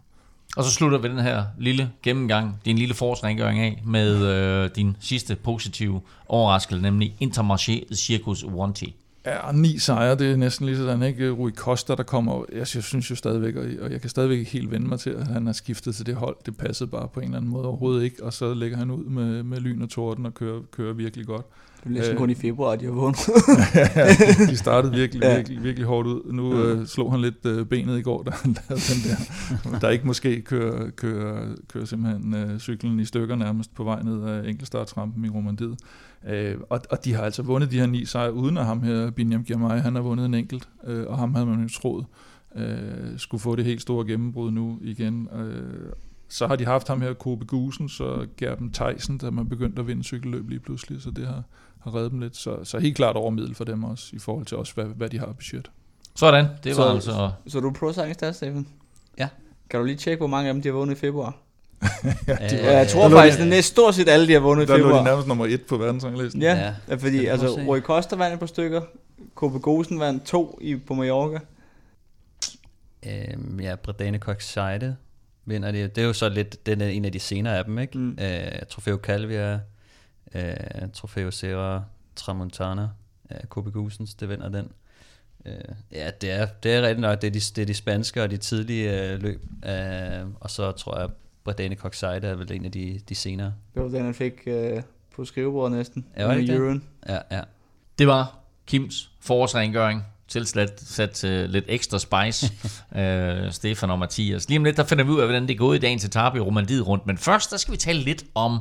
Og så slutter vi den her lille gennemgang, din lille forårsrengøring af, med øh, din sidste positive overraskelse, nemlig Intermarché Circus Wanty. Ja, ni sejre, det er næsten lige sådan, ikke? Rui Costa, der kommer, jeg synes jo stadigvæk, og jeg kan stadigvæk ikke helt vende mig til, at han har skiftet til det hold. Det passede bare på en eller anden måde overhovedet ikke, og så lægger han ud med, med lyn og torden og kører, kører virkelig godt. Det er næsten kun i februar, de har vundet. ja, de startede virkelig, ja. virkelig, virkelig hårdt ud. Nu ja. øh, slog han lidt øh, benet i går, han lavede den der. Der ikke måske kører, kører, kører simpelthen øh, cyklen i stykker nærmest på vej ned af enkeltstartsrampen i Romandiet. Øh, og, og de har altså vundet de her ni sejre, uden at ham her, Binyam Girmay, han har vundet en enkelt, øh, og ham havde man jo troet øh, skulle få det helt store gennembrud nu igen. Øh, så har de haft ham her, Kobe Gusen, så Gerben Theisen, der man begyndte at vinde cykelløb lige pludselig, så det har, har reddet dem lidt. Så, så helt klart over middel for dem også, i forhold til også, hvad, hvad de har budget. Sådan, det var så, altså... Så du er pro stats, Steffen? Ja. Kan du lige tjekke, hvor mange af dem de har vundet i februar? ja, de var, jeg tror faktisk, at næsten stort set alle, de har vundet i februar. Der lå de nærmest nummer et på verdensranglisten. Ja, ja. fordi altså, Rui Costa vandt et par stykker, Kobe Gosen vandt to i, på Mallorca. Øhm, ja, Bredane Coxide vinder det. Det er jo så lidt den er en af de senere af dem, ikke? Mm. Øh, Trofeo Calvia, øh, Trofeo Serra, Tramontana, øh, Kobe Gusens, det vinder den. Øh, ja, det er, det er rigtig nok, det er, de, det er de spanske og de tidlige øh, løb. Øh, og så tror jeg, Bredane Coxide er vel en af de, de senere. Det var den, han fik øh, på skrivebordet næsten. Ja, var det? Ja, ja. Det var Kims forårsrengøring tilsat sat uh, lidt ekstra spice, uh, Stefan og Mathias. Lige om lidt, der finder vi ud af, hvordan det er gået i dagens etape i Romandiet rundt. Men først, der skal vi tale lidt om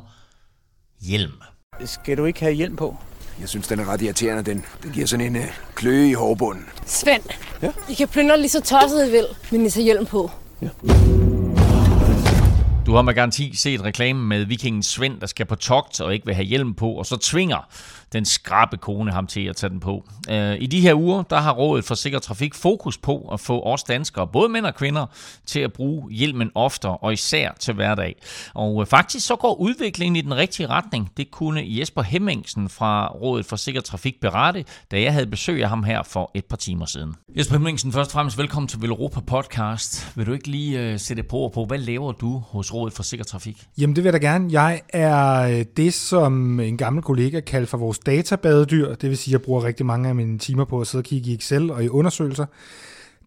hjelm. Skal du ikke have hjelm på? Jeg synes, den er ret irriterende. Den, den giver sådan en uh, kløe i hårbunden. Svend, ja? I kan plyndre lige så tosset I vil, men I tager hjelm på. Ja. Du har med garanti set reklamen med vikingen Svend, der skal på togt og ikke vil have hjelm på, og så tvinger den skrabe kone ham til at tage den på. Øh, I de her uger, der har Rådet for Sikker Trafik fokus på at få os danskere, både mænd og kvinder, til at bruge hjelmen oftere og især til hverdag. Og øh, faktisk så går udviklingen i den rigtige retning. Det kunne Jesper Hemmingsen fra Rådet for Sikker Trafik berette, da jeg havde besøg af ham her for et par timer siden. Jesper Hemmingsen, først og fremmest velkommen til Velropa Podcast. Vil du ikke lige uh, sætte på på, hvad laver du hos Rådet for Sikker Trafik? Jamen det vil jeg da gerne. Jeg er det, som en gammel kollega kalder for vores databadedyr, det vil sige, at jeg bruger rigtig mange af mine timer på at sidde og kigge i Excel og i undersøgelser.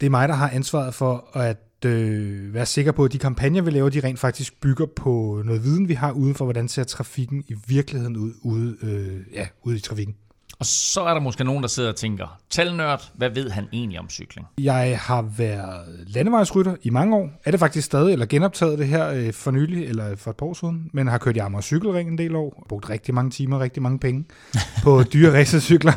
Det er mig, der har ansvaret for at øh, være sikker på, at de kampagner, vi laver, de rent faktisk bygger på noget viden, vi har uden for, hvordan ser trafikken i virkeligheden ud ude, øh, ja, ude i trafikken. Og så er der måske nogen, der sidder og tænker, talnørd, hvad ved han egentlig om cykling? Jeg har været landevejsrytter i mange år. Er det faktisk stadig, eller genoptaget det her øh, for nylig, eller for et par år siden. Men har kørt i Amager Cykelring en del år. Brugt rigtig mange timer, rigtig mange penge på dyre racercykler.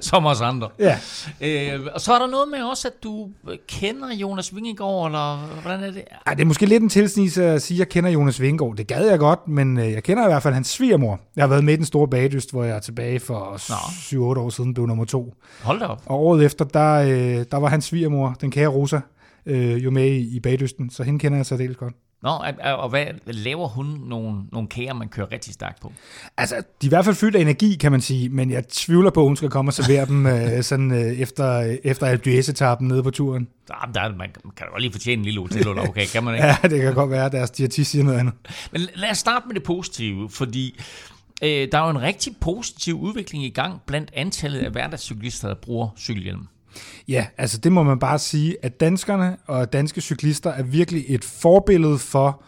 Som os andre. Ja. Øh, og så er der noget med også, at du kender Jonas Vingegaard, eller hvordan er det? Ej, det er måske lidt en tilsnigelse at sige, at jeg kender Jonas Vingegaard. Det gad jeg godt, men øh, jeg kender i hvert fald hans svigermor. Jeg har været med i den store bagdyst, hvor jeg er tilbage for 7-8 år siden, blev nummer to. Hold da op. Og året efter, der, øh, der var hans svigermor, den kære Rosa, øh, jo med i, i bagdysten, så hende kender jeg så dels godt. Nå, og hvad laver hun nogle, nogle kager, man kører rigtig stærkt på? Altså, de er i hvert fald fyldt af energi, kan man sige, men jeg tvivler på, at hun skal komme og servere dem øh, sådan, øh, efter, efter Alpe nede på turen. Jamen, der, man kan jo lige fortjene en lille hotel, okay, kan man ikke? ja, det kan godt være, at deres diætist siger noget andet. Men lad os starte med det positive, fordi øh, der er jo en rigtig positiv udvikling i gang blandt antallet af hverdagscyklister, der bruger cykelhjelm. Ja, altså det må man bare sige, at danskerne og danske cyklister er virkelig et forbillede for,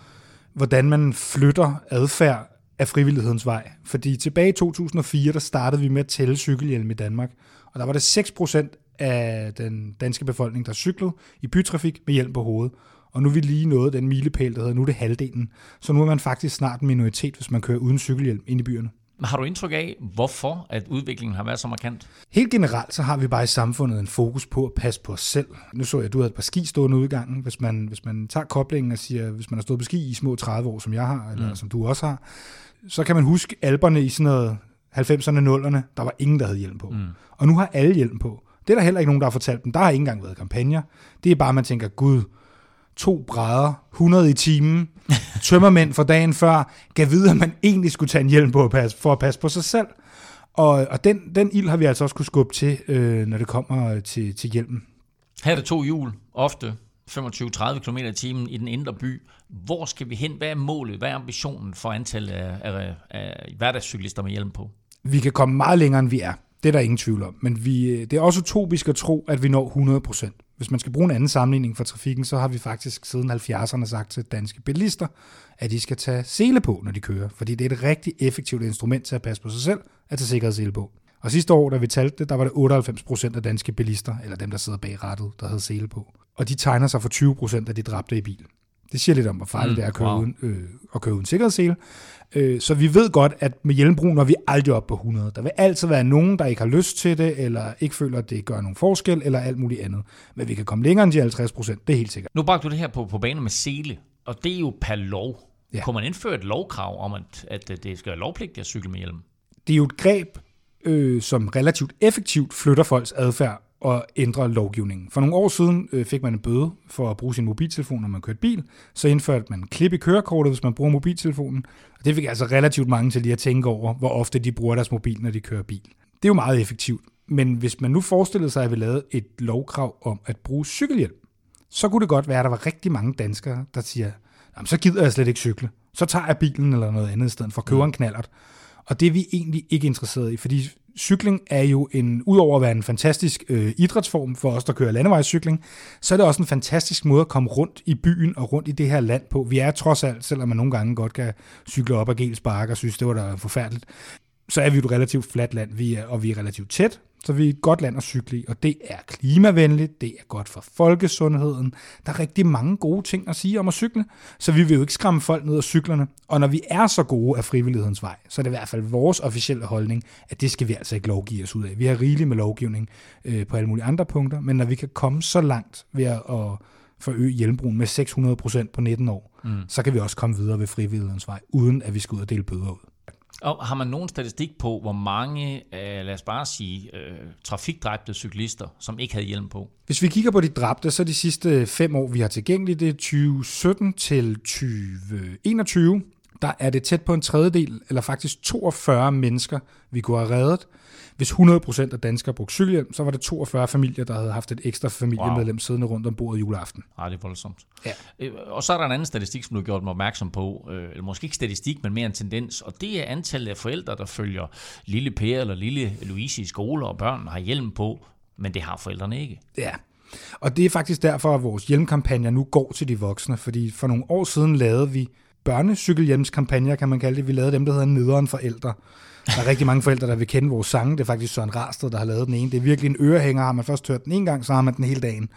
hvordan man flytter adfærd af frivillighedens vej. Fordi tilbage i 2004, der startede vi med at tælle cykelhjelm i Danmark. Og der var det 6% af den danske befolkning, der cyklede i bytrafik med hjelm på hovedet. Og nu er vi lige nået den milepæl, der hedder, nu er det halvdelen. Så nu er man faktisk snart en minoritet, hvis man kører uden cykelhjelm ind i byerne. Har du indtryk af, hvorfor at udviklingen har været så markant? Helt generelt så har vi bare i samfundet en fokus på at passe på os selv. Nu så jeg, at du havde et par ski stående udgangen. Hvis man, hvis man tager koblingen og siger, hvis man har stået på ski i små 30 år, som jeg har, eller mm. som du også har, så kan man huske alberne i sådan noget 90'erne, 0'erne, der var ingen, der havde hjelm på. Mm. Og nu har alle hjelm på. Det er der heller ikke nogen, der har fortalt dem. Der har ikke engang været kampagner. Det er bare, man tænker, gud, to brædder, 100 i timen, tømmermænd for dagen før, gav vide, at man egentlig skulle tage en hjelm på at passe, for at passe på sig selv. Og, og den, den ild har vi altså også kunne skubbe til, øh, når det kommer til, til hjelmen. Her er det to hjul, ofte 25-30 km i timen i den indre by. Hvor skal vi hen? Hvad er målet? Hvad er ambitionen for antallet af, af, af hverdagscyklister med hjelm på? Vi kan komme meget længere, end vi er. Det er der ingen tvivl om. Men vi, det er også utopisk at tro, at vi når 100 procent. Hvis man skal bruge en anden sammenligning for trafikken, så har vi faktisk siden 70'erne sagt til danske bilister, at de skal tage sele på, når de kører. Fordi det er et rigtig effektivt instrument til at passe på sig selv, at tage sikkerhedssele på. Og sidste år, da vi talte det, der var det 98 procent af danske bilister, eller dem, der sidder bag rattet, der havde sele på. Og de tegner sig for 20 procent af de dræbte i bil. Det siger lidt om, hvor farligt mm, det er at køre, wow. uden, øh, at køre uden sikkerhedssele. Øh, så vi ved godt, at med hjelmbrug når vi aldrig op på 100. Der vil altid være nogen, der ikke har lyst til det, eller ikke føler, at det gør nogen forskel, eller alt muligt andet. Men vi kan komme længere end de 50 procent, det er helt sikkert. Nu bragte du det her på, på banen med sele, og det er jo per lov. Ja. Kunne man indføre et lovkrav om, at, at det skal være lovpligtigt at cykle med hjelm? Det er jo et greb, øh, som relativt effektivt flytter folks adfærd at ændre lovgivningen. For nogle år siden øh, fik man en bøde for at bruge sin mobiltelefon, når man kørte bil. Så indførte man klip i kørekortet, hvis man bruger mobiltelefonen. Og det fik altså relativt mange til lige at tænke over, hvor ofte de bruger deres mobil, når de kører bil. Det er jo meget effektivt. Men hvis man nu forestillede sig, at vi lavede et lovkrav om at bruge cykelhjelm, så kunne det godt være, at der var rigtig mange danskere, der siger, Jamen, så gider jeg slet ikke cykle. Så tager jeg bilen eller noget andet i stedet for at købe en knallert. Og det er vi egentlig ikke interesseret i, fordi cykling er jo en, udover at være en fantastisk øh, idrætsform for os, der kører landevejscykling, så er det også en fantastisk måde at komme rundt i byen og rundt i det her land på. Vi er trods alt, selvom man nogle gange godt kan cykle op ad Gels og synes, det var da forfærdeligt, så er vi jo et relativt fladt land, vi er, og vi er relativt tæt, så vi er et godt land at cykle i, og det er klimavenligt, det er godt for folkesundheden. Der er rigtig mange gode ting at sige om at cykle, så vi vil jo ikke skræmme folk ned af cyklerne. Og når vi er så gode af frivillighedens vej, så er det i hvert fald vores officielle holdning, at det skal vi altså ikke lovgive os ud af. Vi har rigeligt med lovgivning øh, på alle mulige andre punkter, men når vi kan komme så langt ved at forøge hjelmbrugen med 600% på 19 år, mm. så kan vi også komme videre ved frivillighedens vej, uden at vi skal ud og dele bøder ud. Og har man nogen statistik på, hvor mange, øh, lad os bare sige, øh, trafikdræbte cyklister, som ikke havde hjelm på? Hvis vi kigger på de dræbte, så de sidste fem år, vi har tilgængeligt, det er 2017 til 2021, der er det tæt på en tredjedel, eller faktisk 42 mennesker, vi kunne have reddet. Hvis 100% af danskere brugte cykelhjelm, så var det 42 familier, der havde haft et ekstra familiemedlem wow. siddende rundt om bordet juleaften. Ja, det er voldsomt. Ja. Øh, og så er der en anden statistik, som du har gjort mig opmærksom på, øh, eller måske ikke statistik, men mere en tendens, og det er antallet af forældre, der følger lille Per eller lille Louise i skole, og børn har hjelm på, men det har forældrene ikke. Ja, og det er faktisk derfor, at vores hjelmkampagner nu går til de voksne, fordi for nogle år siden lavede vi børnecykelhjelmskampagner, kan man kalde det. Vi lavede dem, der hedder Nederen Forældre. Der er rigtig mange forældre, der vil kende vores sange. Det er faktisk Søren Rarsted, der har lavet den ene. Det er virkelig en ørehænger. Har man først hørt den en gang, så har man den hele dagen.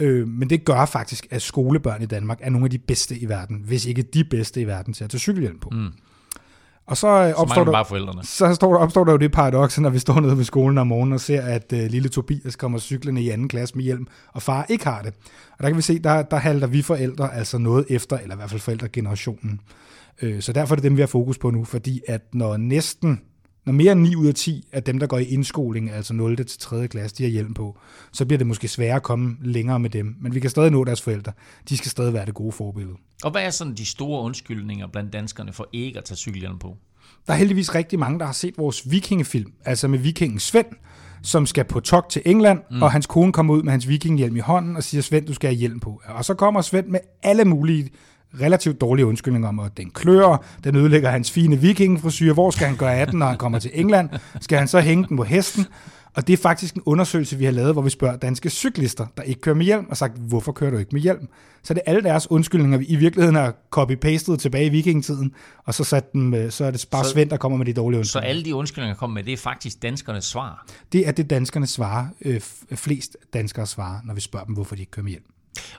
Øh, men det gør faktisk, at skolebørn i Danmark er nogle af de bedste i verden, hvis ikke de bedste i verden til at tage cykelhjelm på. Mm. Og så, øh, opstår der, bare forældrene. så står der, opstår der jo det paradoks, når vi står nede ved skolen om morgenen og ser, at uh, lille Tobias kommer cyklende i anden klasse med hjelm, og far ikke har det. Og der kan vi se, der, der halter vi forældre altså noget efter, eller i hvert fald forældregenerationen. Uh, så derfor er det dem, vi har fokus på nu, fordi at når næsten når mere end 9 ud af 10 af dem, der går i indskoling, altså 0. til 3. klasse, de har hjelm på, så bliver det måske sværere at komme længere med dem. Men vi kan stadig nå deres forældre. De skal stadig være det gode forbillede. Og hvad er sådan de store undskyldninger blandt danskerne for ikke at tage cykelhjelm på? Der er heldigvis rigtig mange, der har set vores vikingefilm, altså med vikingen Svend, som skal på tok til England, mm. og hans kone kommer ud med hans vikinghjelm i hånden og siger, Svend, du skal have hjelm på. Og så kommer Svend med alle mulige relativt dårlige undskyldninger om, at den klør, den ødelægger hans fine vikingefrisyr, hvor skal han gøre af den, når han kommer til England? Skal han så hænge den på hesten? Og det er faktisk en undersøgelse, vi har lavet, hvor vi spørger danske cyklister, der ikke kører med hjelm, og sagt, hvorfor kører du ikke med hjelm? Så det er alle deres undskyldninger, vi i virkeligheden har copy-pastet tilbage i vikingetiden, og så, sat dem, så er det bare så, Svend, der kommer med de dårlige undskyldninger. Så alle de undskyldninger, der kommer med, det er faktisk danskernes svar? Det er det, danskerne svarer, øh, flest danskere svarer, når vi spørger dem, hvorfor de ikke kører med hjelm.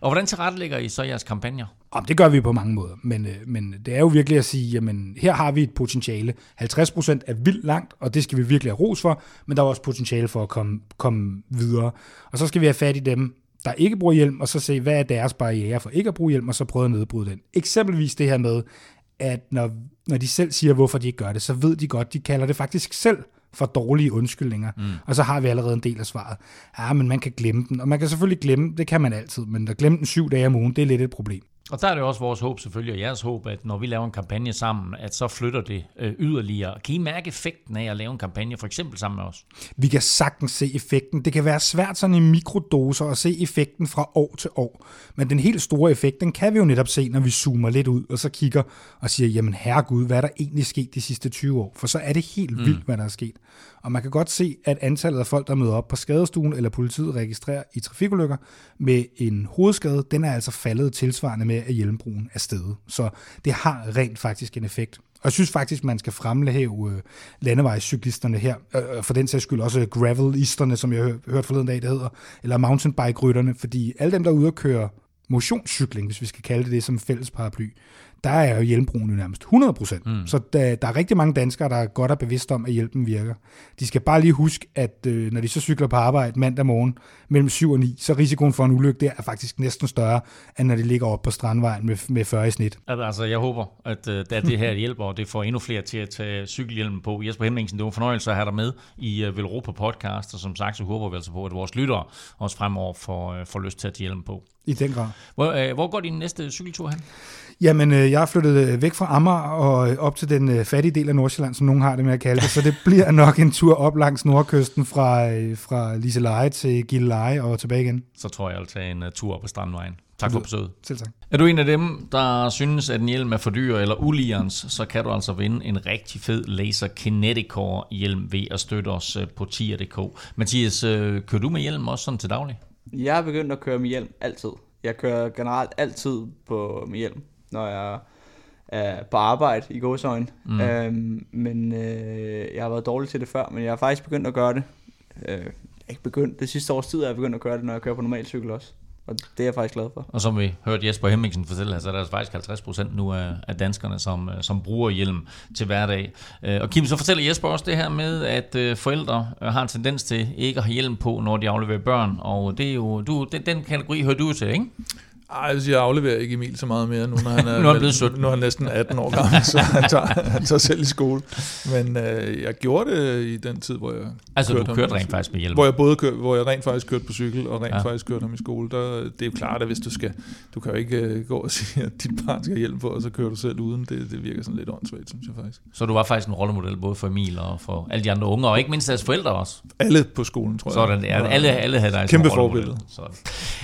Og hvordan tilrettelægger I så jeres kampagner? Om det gør vi på mange måder, men, øh, men det er jo virkelig at sige, jamen her har vi et potentiale. 50% er vildt langt, og det skal vi virkelig have ros for, men der er også potentiale for at komme, komme videre. Og så skal vi have fat i dem, der ikke bruger hjelm, og så se, hvad er deres barriere for ikke at bruge hjelm, og så prøve at nedbryde den. Eksempelvis det her med, at når, når de selv siger, hvorfor de ikke gør det, så ved de godt, de kalder det faktisk selv for dårlige undskyldninger. Mm. Og så har vi allerede en del af svaret. Ja, men man kan glemme den. Og man kan selvfølgelig glemme, det kan man altid, men at glemme den syv dage om ugen, det er lidt et problem. Og der er det også vores håb selvfølgelig, og jeres håb, at når vi laver en kampagne sammen, at så flytter det øh, yderligere. Kan I mærke effekten af at lave en kampagne, for eksempel sammen med os? Vi kan sagtens se effekten. Det kan være svært sådan i mikrodoser at se effekten fra år til år. Men den helt store effekt, den kan vi jo netop se, når vi zoomer lidt ud, og så kigger og siger, jamen herregud, hvad er der egentlig sket de sidste 20 år? For så er det helt mm. vildt, hvad der er sket. Og man kan godt se, at antallet af folk, der møder op på skadestuen, eller politiet registrerer i trafikulykker med en hovedskade, den er altså faldet tilsvarende med, at hjelmbrugen er steget. Så det har rent faktisk en effekt. Og jeg synes faktisk, man skal fremhæve øh, landevejscyklisterne her, øh, øh for den sags skyld også gravelisterne, som jeg har hørt forleden dag, det hedder, eller mountainbike-rytterne, fordi alle dem, der er ude og køre motionscykling, hvis vi skal kalde det det som fælles paraply, der er jo hjælmbrugen jo nærmest 100 Mm. Så der, der er rigtig mange danskere, der er godt og bevidste om, at hjælpen virker. De skal bare lige huske, at øh, når de så cykler på arbejde mandag morgen mellem 7 og 9, så risikoen for en ulykke der er faktisk næsten større, end når de ligger oppe på strandvejen med, med 40 i snit. Altså, jeg håber, at, øh, at det her hjælper, og det får endnu flere til at tage cykelhjelmen på. Jesper Hemmingsen, det var en fornøjelse at have dig med i uh, Velropa podcast, og som sagt, så håber vi altså på, at vores lyttere også fremover får, uh, får lyst til at tage hjelmen på. I den grad. Hvor, uh, hvor går din næste cykeltur hen? Jamen, øh, jeg er flyttet øh, væk fra Amager og øh, op til den øh, fattige del af Nordsjælland, som nogen har det med at kalde det. Så det bliver nok en tur op langs nordkysten fra, øh, fra Liseleje til Gilleleje og tilbage igen. Så tror jeg, at tage en tur op på Strandvejen. Tak for besøget. Selv tak. Er du en af dem, der synes, at en hjelm er for dyr eller uligerens, så kan du altså vinde en rigtig fed Laser Kineticore hjelm ved at støtte os på tier.dk. Mathias, kører du med hjelm også sådan til daglig? Jeg er begyndt at køre med hjelm altid. Jeg kører generelt altid på med hjelm når jeg er på arbejde i godsøjen. Mm. Øhm, men øh, jeg har været dårlig til det før, men jeg har faktisk begyndt at gøre det Øh, ikke begyndt. Det sidste års tid er jeg begyndt at gøre det, når jeg kører på normal cykel også. Og det er jeg faktisk glad for. Og som vi hørte Jesper Hemmingsen fortælle, så er der faktisk 50 procent nu af, af danskerne, som, øh, som bruger hjelm til hverdag. Øh, og Kim, så fortæller Jesper også det her med, at øh, forældre har en tendens til ikke at have hjelm på, når de afleverer børn. Og det er jo, du, den, den kategori hører du til, ikke? Ej, jeg, jeg afleverer ikke Emil så meget mere, nu når han er, nu er, han blevet nu er han næsten 18 år gammel, så han tager, han tager selv i skole. Men øh, jeg gjorde det i den tid, hvor jeg Altså kørte du kørte rent faktisk med hjelm? Hvor jeg, både kør, hvor jeg rent faktisk kørte på cykel, og rent ja. faktisk kørte ham i skole. Der, det er jo klart, at hvis du skal, du kan jo ikke uh, gå og sige, at dit barn skal hjelm på, og så kører du selv uden. Det, det virker sådan lidt åndssvagt, synes jeg faktisk. Så du var faktisk en rollemodel både for Emil og for alle de andre unge, og ikke mindst deres forældre også? Alle på skolen, tror jeg. Sådan, ja, alle, alle havde dig Kæmpe forbillede.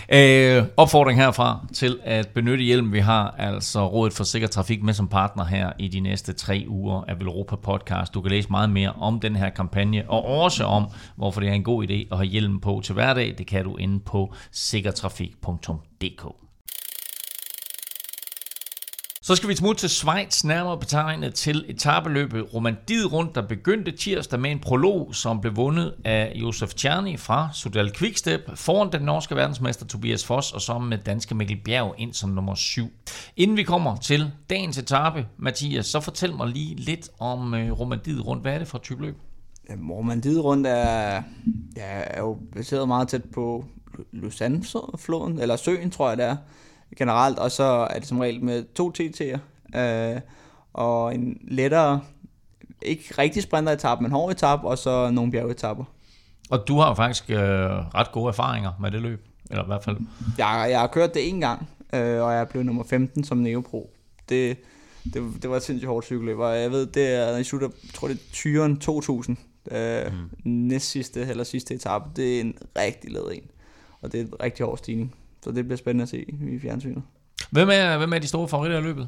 Øh, opfordring herfra til at benytte hjelm. Vi har altså Rådet for Sikker Trafik med som partner her i de næste tre uger af Europa Podcast. Du kan læse meget mere om den her kampagne, og også om, hvorfor det er en god idé at have hjelm på til hverdag. Det kan du inde på sikkertrafik.dk. Så skal vi smutte til Schweiz, nærmere betegnet til etabeløbet Romandiet rundt, der begyndte tirsdag med en prolog, som blev vundet af Josef Tjerni fra Sudal Quickstep, foran den norske verdensmester Tobias Foss, og så med danske Mikkel Bjerg ind som nummer 7. Inden vi kommer til dagens etape, Mathias, så fortæl mig lige lidt om øh, Romandiet rundt. Hvad er det for et type løb? Romandiet rundt er, ja, er jo baseret meget tæt på Lausanne-floden, eller søen, tror jeg det er generelt, og så er det som regel med to TT'er, øh, og en lettere, ikke rigtig sprinter men hård etap, og så nogle bjergetapper. Og du har faktisk øh, ret gode erfaringer med det løb, eller i hvert fald. Jeg, jeg har kørt det en gang, øh, og jeg blev nummer 15 som Neopro. Det, det, det var et sindssygt hårdt cykelløb, og jeg ved, det er, i slutter, jeg tror det er Tyren 2000, øh, mm. næst sidste eller sidste etape, det er en rigtig led en, og det er en rigtig hård stigning. Så det bliver spændende at se i fjernsynet. Hvem er, hvem er de store favoritter i løbet?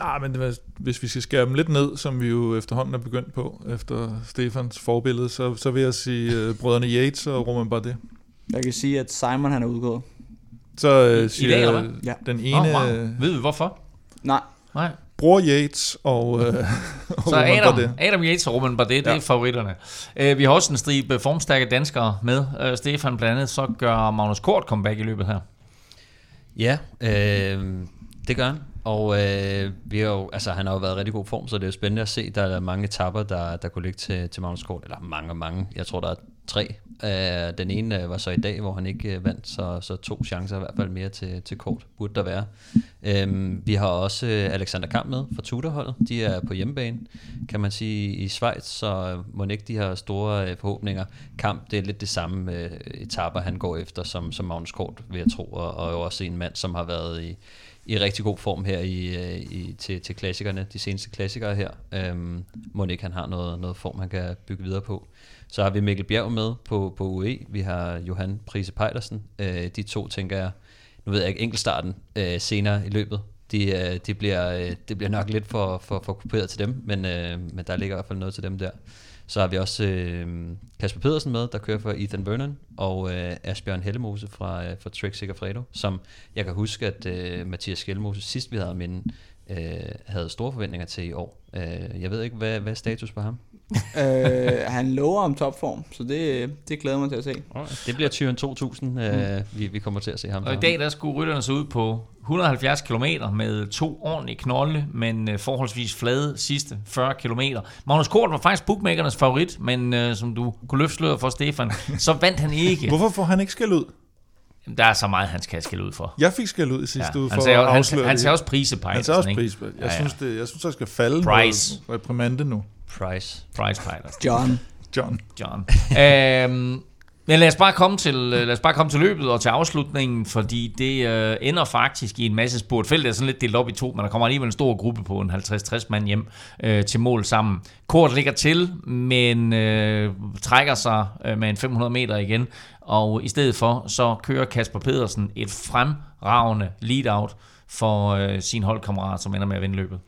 Ja, men det, hvis vi skal skære dem lidt ned, som vi jo efterhånden er begyndt på, efter Stefans forbillede, så, så vil jeg sige uh, brødrene Yates og Roman Bardet. Jeg kan sige, at Simon han er udgået. Så uh, siger I dag, eller hvad? Ja. den ene... Oh, wow. Ved vi hvorfor? Nej. Nej. Bror Yates og, uh, og Så Adam, Bardet. Adam Yates og Roman Bardet, det ja. er favoritterne. Uh, vi har også en stribe formstærke danskere med. Uh, Stefan blandt andet, så gør Magnus Kort comeback i løbet her. Ja, øh, det gør han. Og øh, vi har jo, altså, han har jo været i rigtig god form, så det er jo spændende at se. Der er mange tapper, der, der kunne ligge til, til Magnus Kort. Eller mange og mange. Jeg tror, der er tre. Øh, den ene øh, var så i dag, hvor han ikke øh, vandt, så, så to chancer i hvert fald mere til, til Kort, burde der være. Øh, vi har også øh, Alexander Kamp med fra Tudorholdet. De er på hjemmebane, kan man sige, i Schweiz, så må ikke de har store øh, forhåbninger. Kamp, det er lidt det samme etaper, etapper, han går efter, som, som Magnus Kort, vil jeg tro, og, og også en mand, som har været i i rigtig god form her i, i, til, til klassikerne, de seneste klassikere her. Øhm, må ikke han har noget, noget form, han kan bygge videre på. Så har vi Mikkel Bjerg med på, på UE, vi har Johan Prise Pejdersen. Øh, de to tænker jeg, nu ved jeg ikke, enkeltstarten øh, senere i løbet, de, øh, de bliver, øh, det bliver nok lidt for, for, for kuperet til dem, men, øh, men der ligger i hvert fald noget til dem der. Så har vi også øh, Kasper Pedersen med, der kører for Ethan Vernon, og øh, Asbjørn Hellemose fra, øh, fra Trek Fredo, som jeg kan huske, at øh, Mathias Hellemose sidst vi havde med øh, havde store forventninger til i år. Øh, jeg ved ikke, hvad, hvad er status på ham? Øh, han lover om topform, så det, det glæder mig til at se. Det bliver Tyren 2000, øh, mm. vi, vi kommer til at se ham. Og i dag der skulle rytterne se ud på 170 km med to ordentlige knolde, men øh, forholdsvis flade sidste 40 km. Magnus Kort var faktisk bookmakernes favorit, men øh, som du kunne løfte sløret for Stefan, så vandt han ikke. Hvorfor får han ikke skæld ud? Der er så meget, han skal skæld ud for. Jeg fik skæld ud i sidste ja, uge for han at afsløre han, han, han ser også prise på Han ser også prise Jeg, ja, ja. Synes, det, jeg synes, der skal falde Price. noget reprimande nu. Price. Price Pejlers. John. John. John. øhm, men lad os, bare komme til, lad os bare komme til løbet og til afslutningen, fordi det øh, ender faktisk i en masse spurt. Feltet er sådan lidt delt op i to, men der kommer alligevel en stor gruppe på en 50-60 mand hjem øh, til mål sammen. Kort ligger til, men øh, trækker sig øh, med en 500 meter igen, og i stedet for så kører Kasper Pedersen et fremragende lead-out for øh, sin holdkammerat, som ender med at vinde løbet.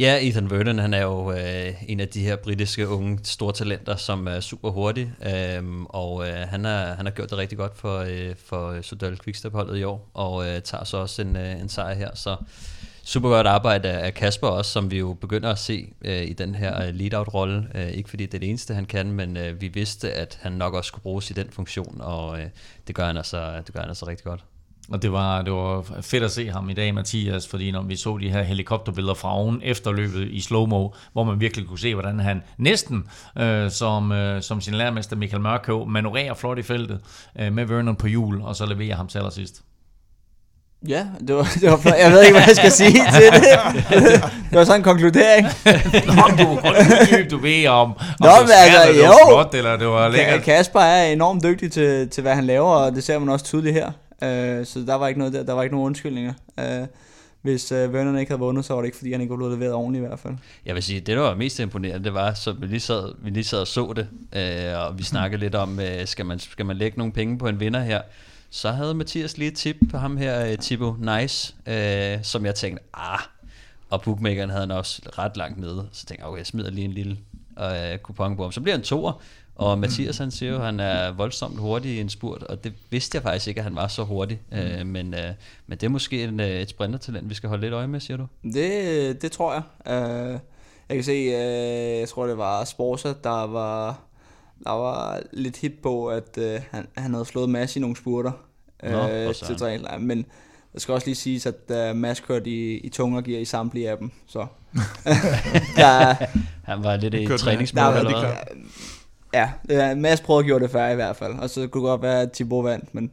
Ja, Ethan Vernon, han er jo øh, en af de her britiske unge store talenter, som er super hurtig, øh, og øh, han, har, han har gjort det rigtig godt for, øh, for Sudal Quickstep-holdet i år, og øh, tager så også en, øh, en sejr her, så super godt arbejde af Kasper også, som vi jo begynder at se øh, i den her øh, lead-out-rolle. Øh, ikke fordi det er det eneste, han kan, men øh, vi vidste, at han nok også skulle bruges i den funktion, og øh, det, gør han altså, det gør han altså rigtig godt. Og det var, det var fedt at se ham i dag, Mathias, fordi når vi så de her helikopterbilleder fra oven efter løbet i slow-mo, hvor man virkelig kunne se, hvordan han næsten, øh, som, øh, som sin lærermester Michael Mørkøv, manøvrerer flot i feltet øh, med Vernon på hjul, og så leverer ham til allersidst. Ja, det var, det var flot. Jeg ved ikke, hvad jeg skal sige til det. Det var sådan en konkludering. Nå, du var du ved om, om Nå, men altså, det var flot, eller det var lækkert. Kasper er enormt dygtig til, til, hvad han laver, og det ser man også tydeligt her. Uh, så der var ikke noget der, der var ikke nogen undskyldninger. Øh, hvis øh, Vernon ikke havde vundet, så var det ikke, fordi han ikke var blevet leveret ordentligt i hvert fald. Jeg vil sige, det der var mest imponerende, det var, så vi lige sad, vi lige sad og så det, øh, og vi snakkede lidt om, øh, skal, man, skal man lægge nogle penge på en vinder her? Så havde Mathias lige et tip på ham her, øh, Tibo Nice, øh, som jeg tænkte, ah, og bookmakeren havde han også ret langt nede. Så tænkte jeg, okay, jeg smider lige en lille øh, kupon på ham. Så bliver han toer, og Mathias han siger jo, at han er voldsomt hurtig i en spurt, og det vidste jeg faktisk ikke, at han var så hurtig. Mm. Øh, men, øh, men det er måske en, øh, et sprintertalent, vi skal holde lidt øje med, siger du? Det, det tror jeg. Uh, jeg kan se, uh, jeg tror det var Sporsa, der var, der var lidt hip på, at han, han havde slået Mads i nogle spurter uh, til træning. Men det skal også lige siges, at uh, Mads kørte i, i tungergear i samtlige af dem. Så. der, han var lidt i træningsmål eller hvad? Ja, Mads prøvede at gøre det før i hvert fald, og så kunne det godt være, at Thibaut vandt, men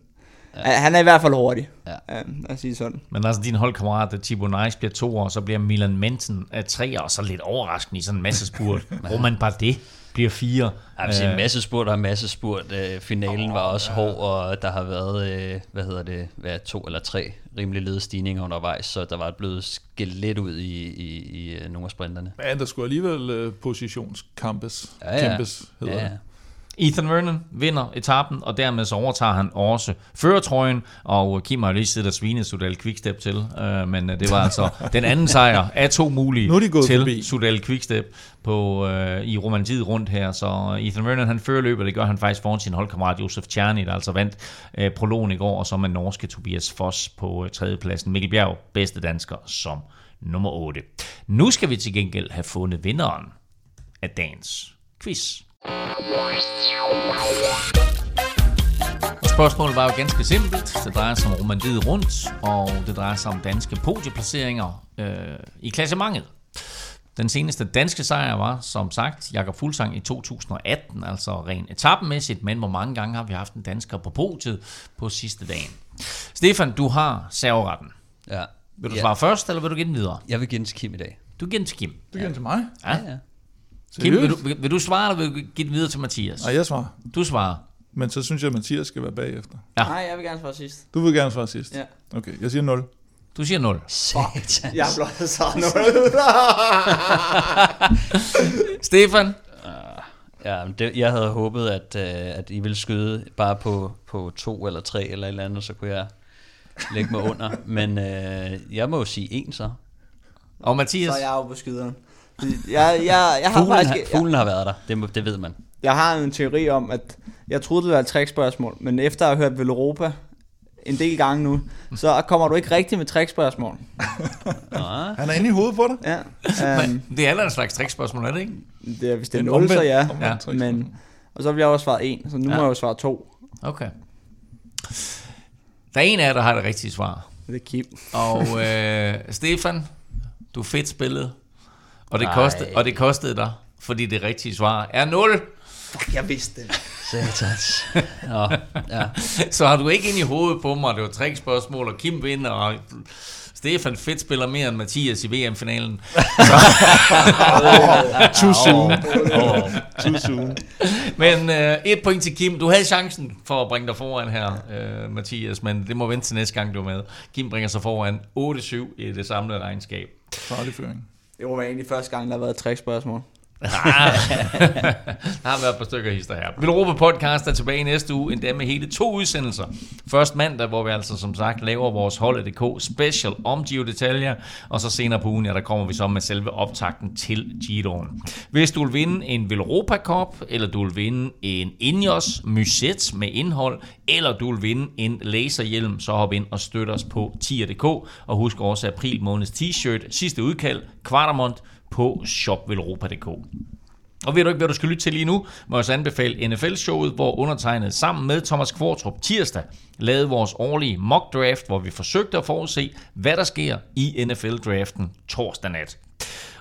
ja. han er i hvert fald hurtig, ja. at sige sådan. Men altså din holdkammerat, Thibaut Nice, bliver to år, så bliver Milan Mensen af tre år, så lidt overraskende i sådan en masse spurt. Roman det bliver fire. Ja, vil sige, masse spurt og masse spurt. finalen oh, var også ja. hård, og der har været, øh, hvad hedder det, hvad, to eller tre rimelig lede stigninger undervejs, så der var blevet skilt lidt ud i, i, i øh, nogle af sprinterne. Men der skulle alligevel positionskampes, ja, ja. Kæmpes, hedder ja, ja. Ethan Vernon vinder etappen, og dermed så overtager han også førertrøjen, og Kim har lige siddet og svinet Sudal Quickstep til, øh, men det var altså den anden sejr af to mulige nu er de gået til forbi. Sudal Quickstep på, øh, i romantiet rundt her, så Ethan Vernon han fører løbet, det gør han faktisk foran sin holdkammerat Josef Czerny, der altså vandt øh, prologen i går, og så med norske Tobias Foss på øh, tredjepladsen. Mikkel Bjerg, bedste dansker, som nummer 8. Nu skal vi til gengæld have fundet vinderen af dagens quiz. Spørgsmålet var jo ganske simpelt. Det drejer sig om romandiet rundt, og det drejer sig om danske podieplaceringer øh, i klassementet. Den seneste danske sejr var, som sagt, Jakob Fuglsang i 2018, altså ren etappemæssigt, men hvor mange gange har vi haft en dansker på podiet på sidste dagen. Stefan, du har serveretten. Ja. Vil du ja. svare først, eller vil du give den videre? Jeg vil give den til Kim i dag. Du giver den til Kim? Du giver den til mig? Ja, ja. Kim, vil du, vil, vil du svare, eller vil du give den videre til Mathias? Nej, jeg svarer. Du svarer. Men så synes jeg, at Mathias skal være bagefter. Ja. Nej, jeg vil gerne svare sidst. Du vil gerne svare sidst? Ja. Okay, jeg siger 0. Du siger 0. Satans. Jeg har blot sagt 0. Stefan? Ja, det, jeg havde håbet, at, uh, at I ville skyde bare på, på to eller tre eller et eller andet, så kunne jeg lægge mig under. Men uh, jeg må jo sige en så. Og Mathias? Så er jeg jo på skyderen. Jeg, jeg, jeg har fuglen, faktisk, har, fuglen har været der, det, det ved man. Jeg har en teori om, at jeg troede, det var et trickspørgsmål, men efter at have hørt Veloropa en del gange nu, så kommer du ikke rigtig med trickspørgsmål. Han er inde i hovedet på dig. Ja. Um, det er en slags trickspørgsmål, er det ikke? Det er, hvis det er 0, så ja. ja. Men, og så vil jeg også svare 1, så nu ja. må jeg jo svare 2. Okay. Der er en af jer, der har det rigtige svar. Det er Kim. Og øh, Stefan, du er fedt spillet. Og det, kostede, og det kostede dig, fordi det rigtige svar er 0. Fuck, jeg vidste det. Satans. Nå, ja. Så har du ikke ind i hovedet på mig, det var tre spørgsmål, og Kim vinder, og Stefan Fedt spiller mere end Mathias i VM-finalen. Too soon. Too soon. Men uh, et point til Kim. Du havde chancen for at bringe dig foran her, uh, Mathias, men det må vente til næste gang, du er med. Kim bringer sig foran 8-7 i det samlede regnskab. Farlig føring. Det var egentlig første gang, der har været et trækspørgsmål. Ah. der har været et par stykker hister her. Europa Podcast er tilbage næste uge, endda med hele to udsendelser. Først mandag, hvor vi altså som sagt laver vores Holdet.dk special om Giro Detaljer, og så senere på ugen, ja, der kommer vi så med selve optakten til Giroen. Hvis du vil vinde en Velropa Cup, eller du vil vinde en Ineos Muset med indhold, eller du vil vinde en laserhjelm, så hop ind og støt os på tier.dk, og husk også april måneds t-shirt, sidste udkald, Kvartamont, på shopvelropa.dk. Og ved du ikke, hvad du skal lytte til lige nu, må jeg også anbefale NFL-showet, hvor undertegnet sammen med Thomas Kvartrup tirsdag lavede vores årlige mock draft, hvor vi forsøgte at forudse, hvad der sker i NFL-draften torsdag nat.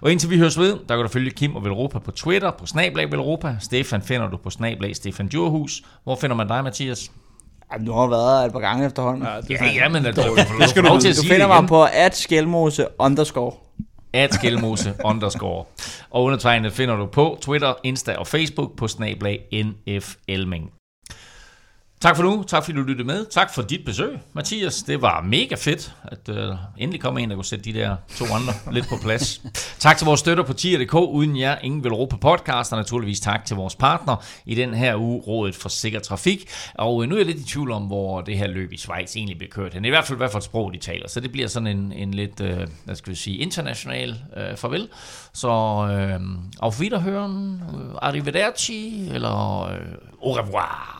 Og indtil vi høres ved, der kan du følge Kim og Velropa på Twitter, på Snablag Velropa. Stefan finder du på Snablag Stefan Djurhus. Hvor finder man dig, Mathias? Ja, du har været et par gange efterhånden. Ja, det, ja, ja men det, du, det skal du, du, du finder mig på at skelmose underscore at Skelmose underscore. Og undertegnet finder du på Twitter, Insta og Facebook på snablag NF Elming. Tak for nu. Tak fordi du lyttede med. Tak for dit besøg, Mathias. Det var mega fedt, at øh, endelig kom en, der kunne sætte de der to andre lidt på plads. tak til vores støtter på tier.dk. Uden jer, ingen vil råbe på podcast. Og naturligvis tak til vores partner i den her uge, Rådet for Sikker Trafik. Og øh, nu er jeg lidt i tvivl om, hvor det her løb i Schweiz egentlig bliver kørt. Det er i hvert fald, hvad for et sprog de taler. Så det bliver sådan en, en lidt, øh, hvad skal vi sige, international øh, farvel. Så øh, auf Wiederhören, øh, arrivederci, eller øh, au revoir.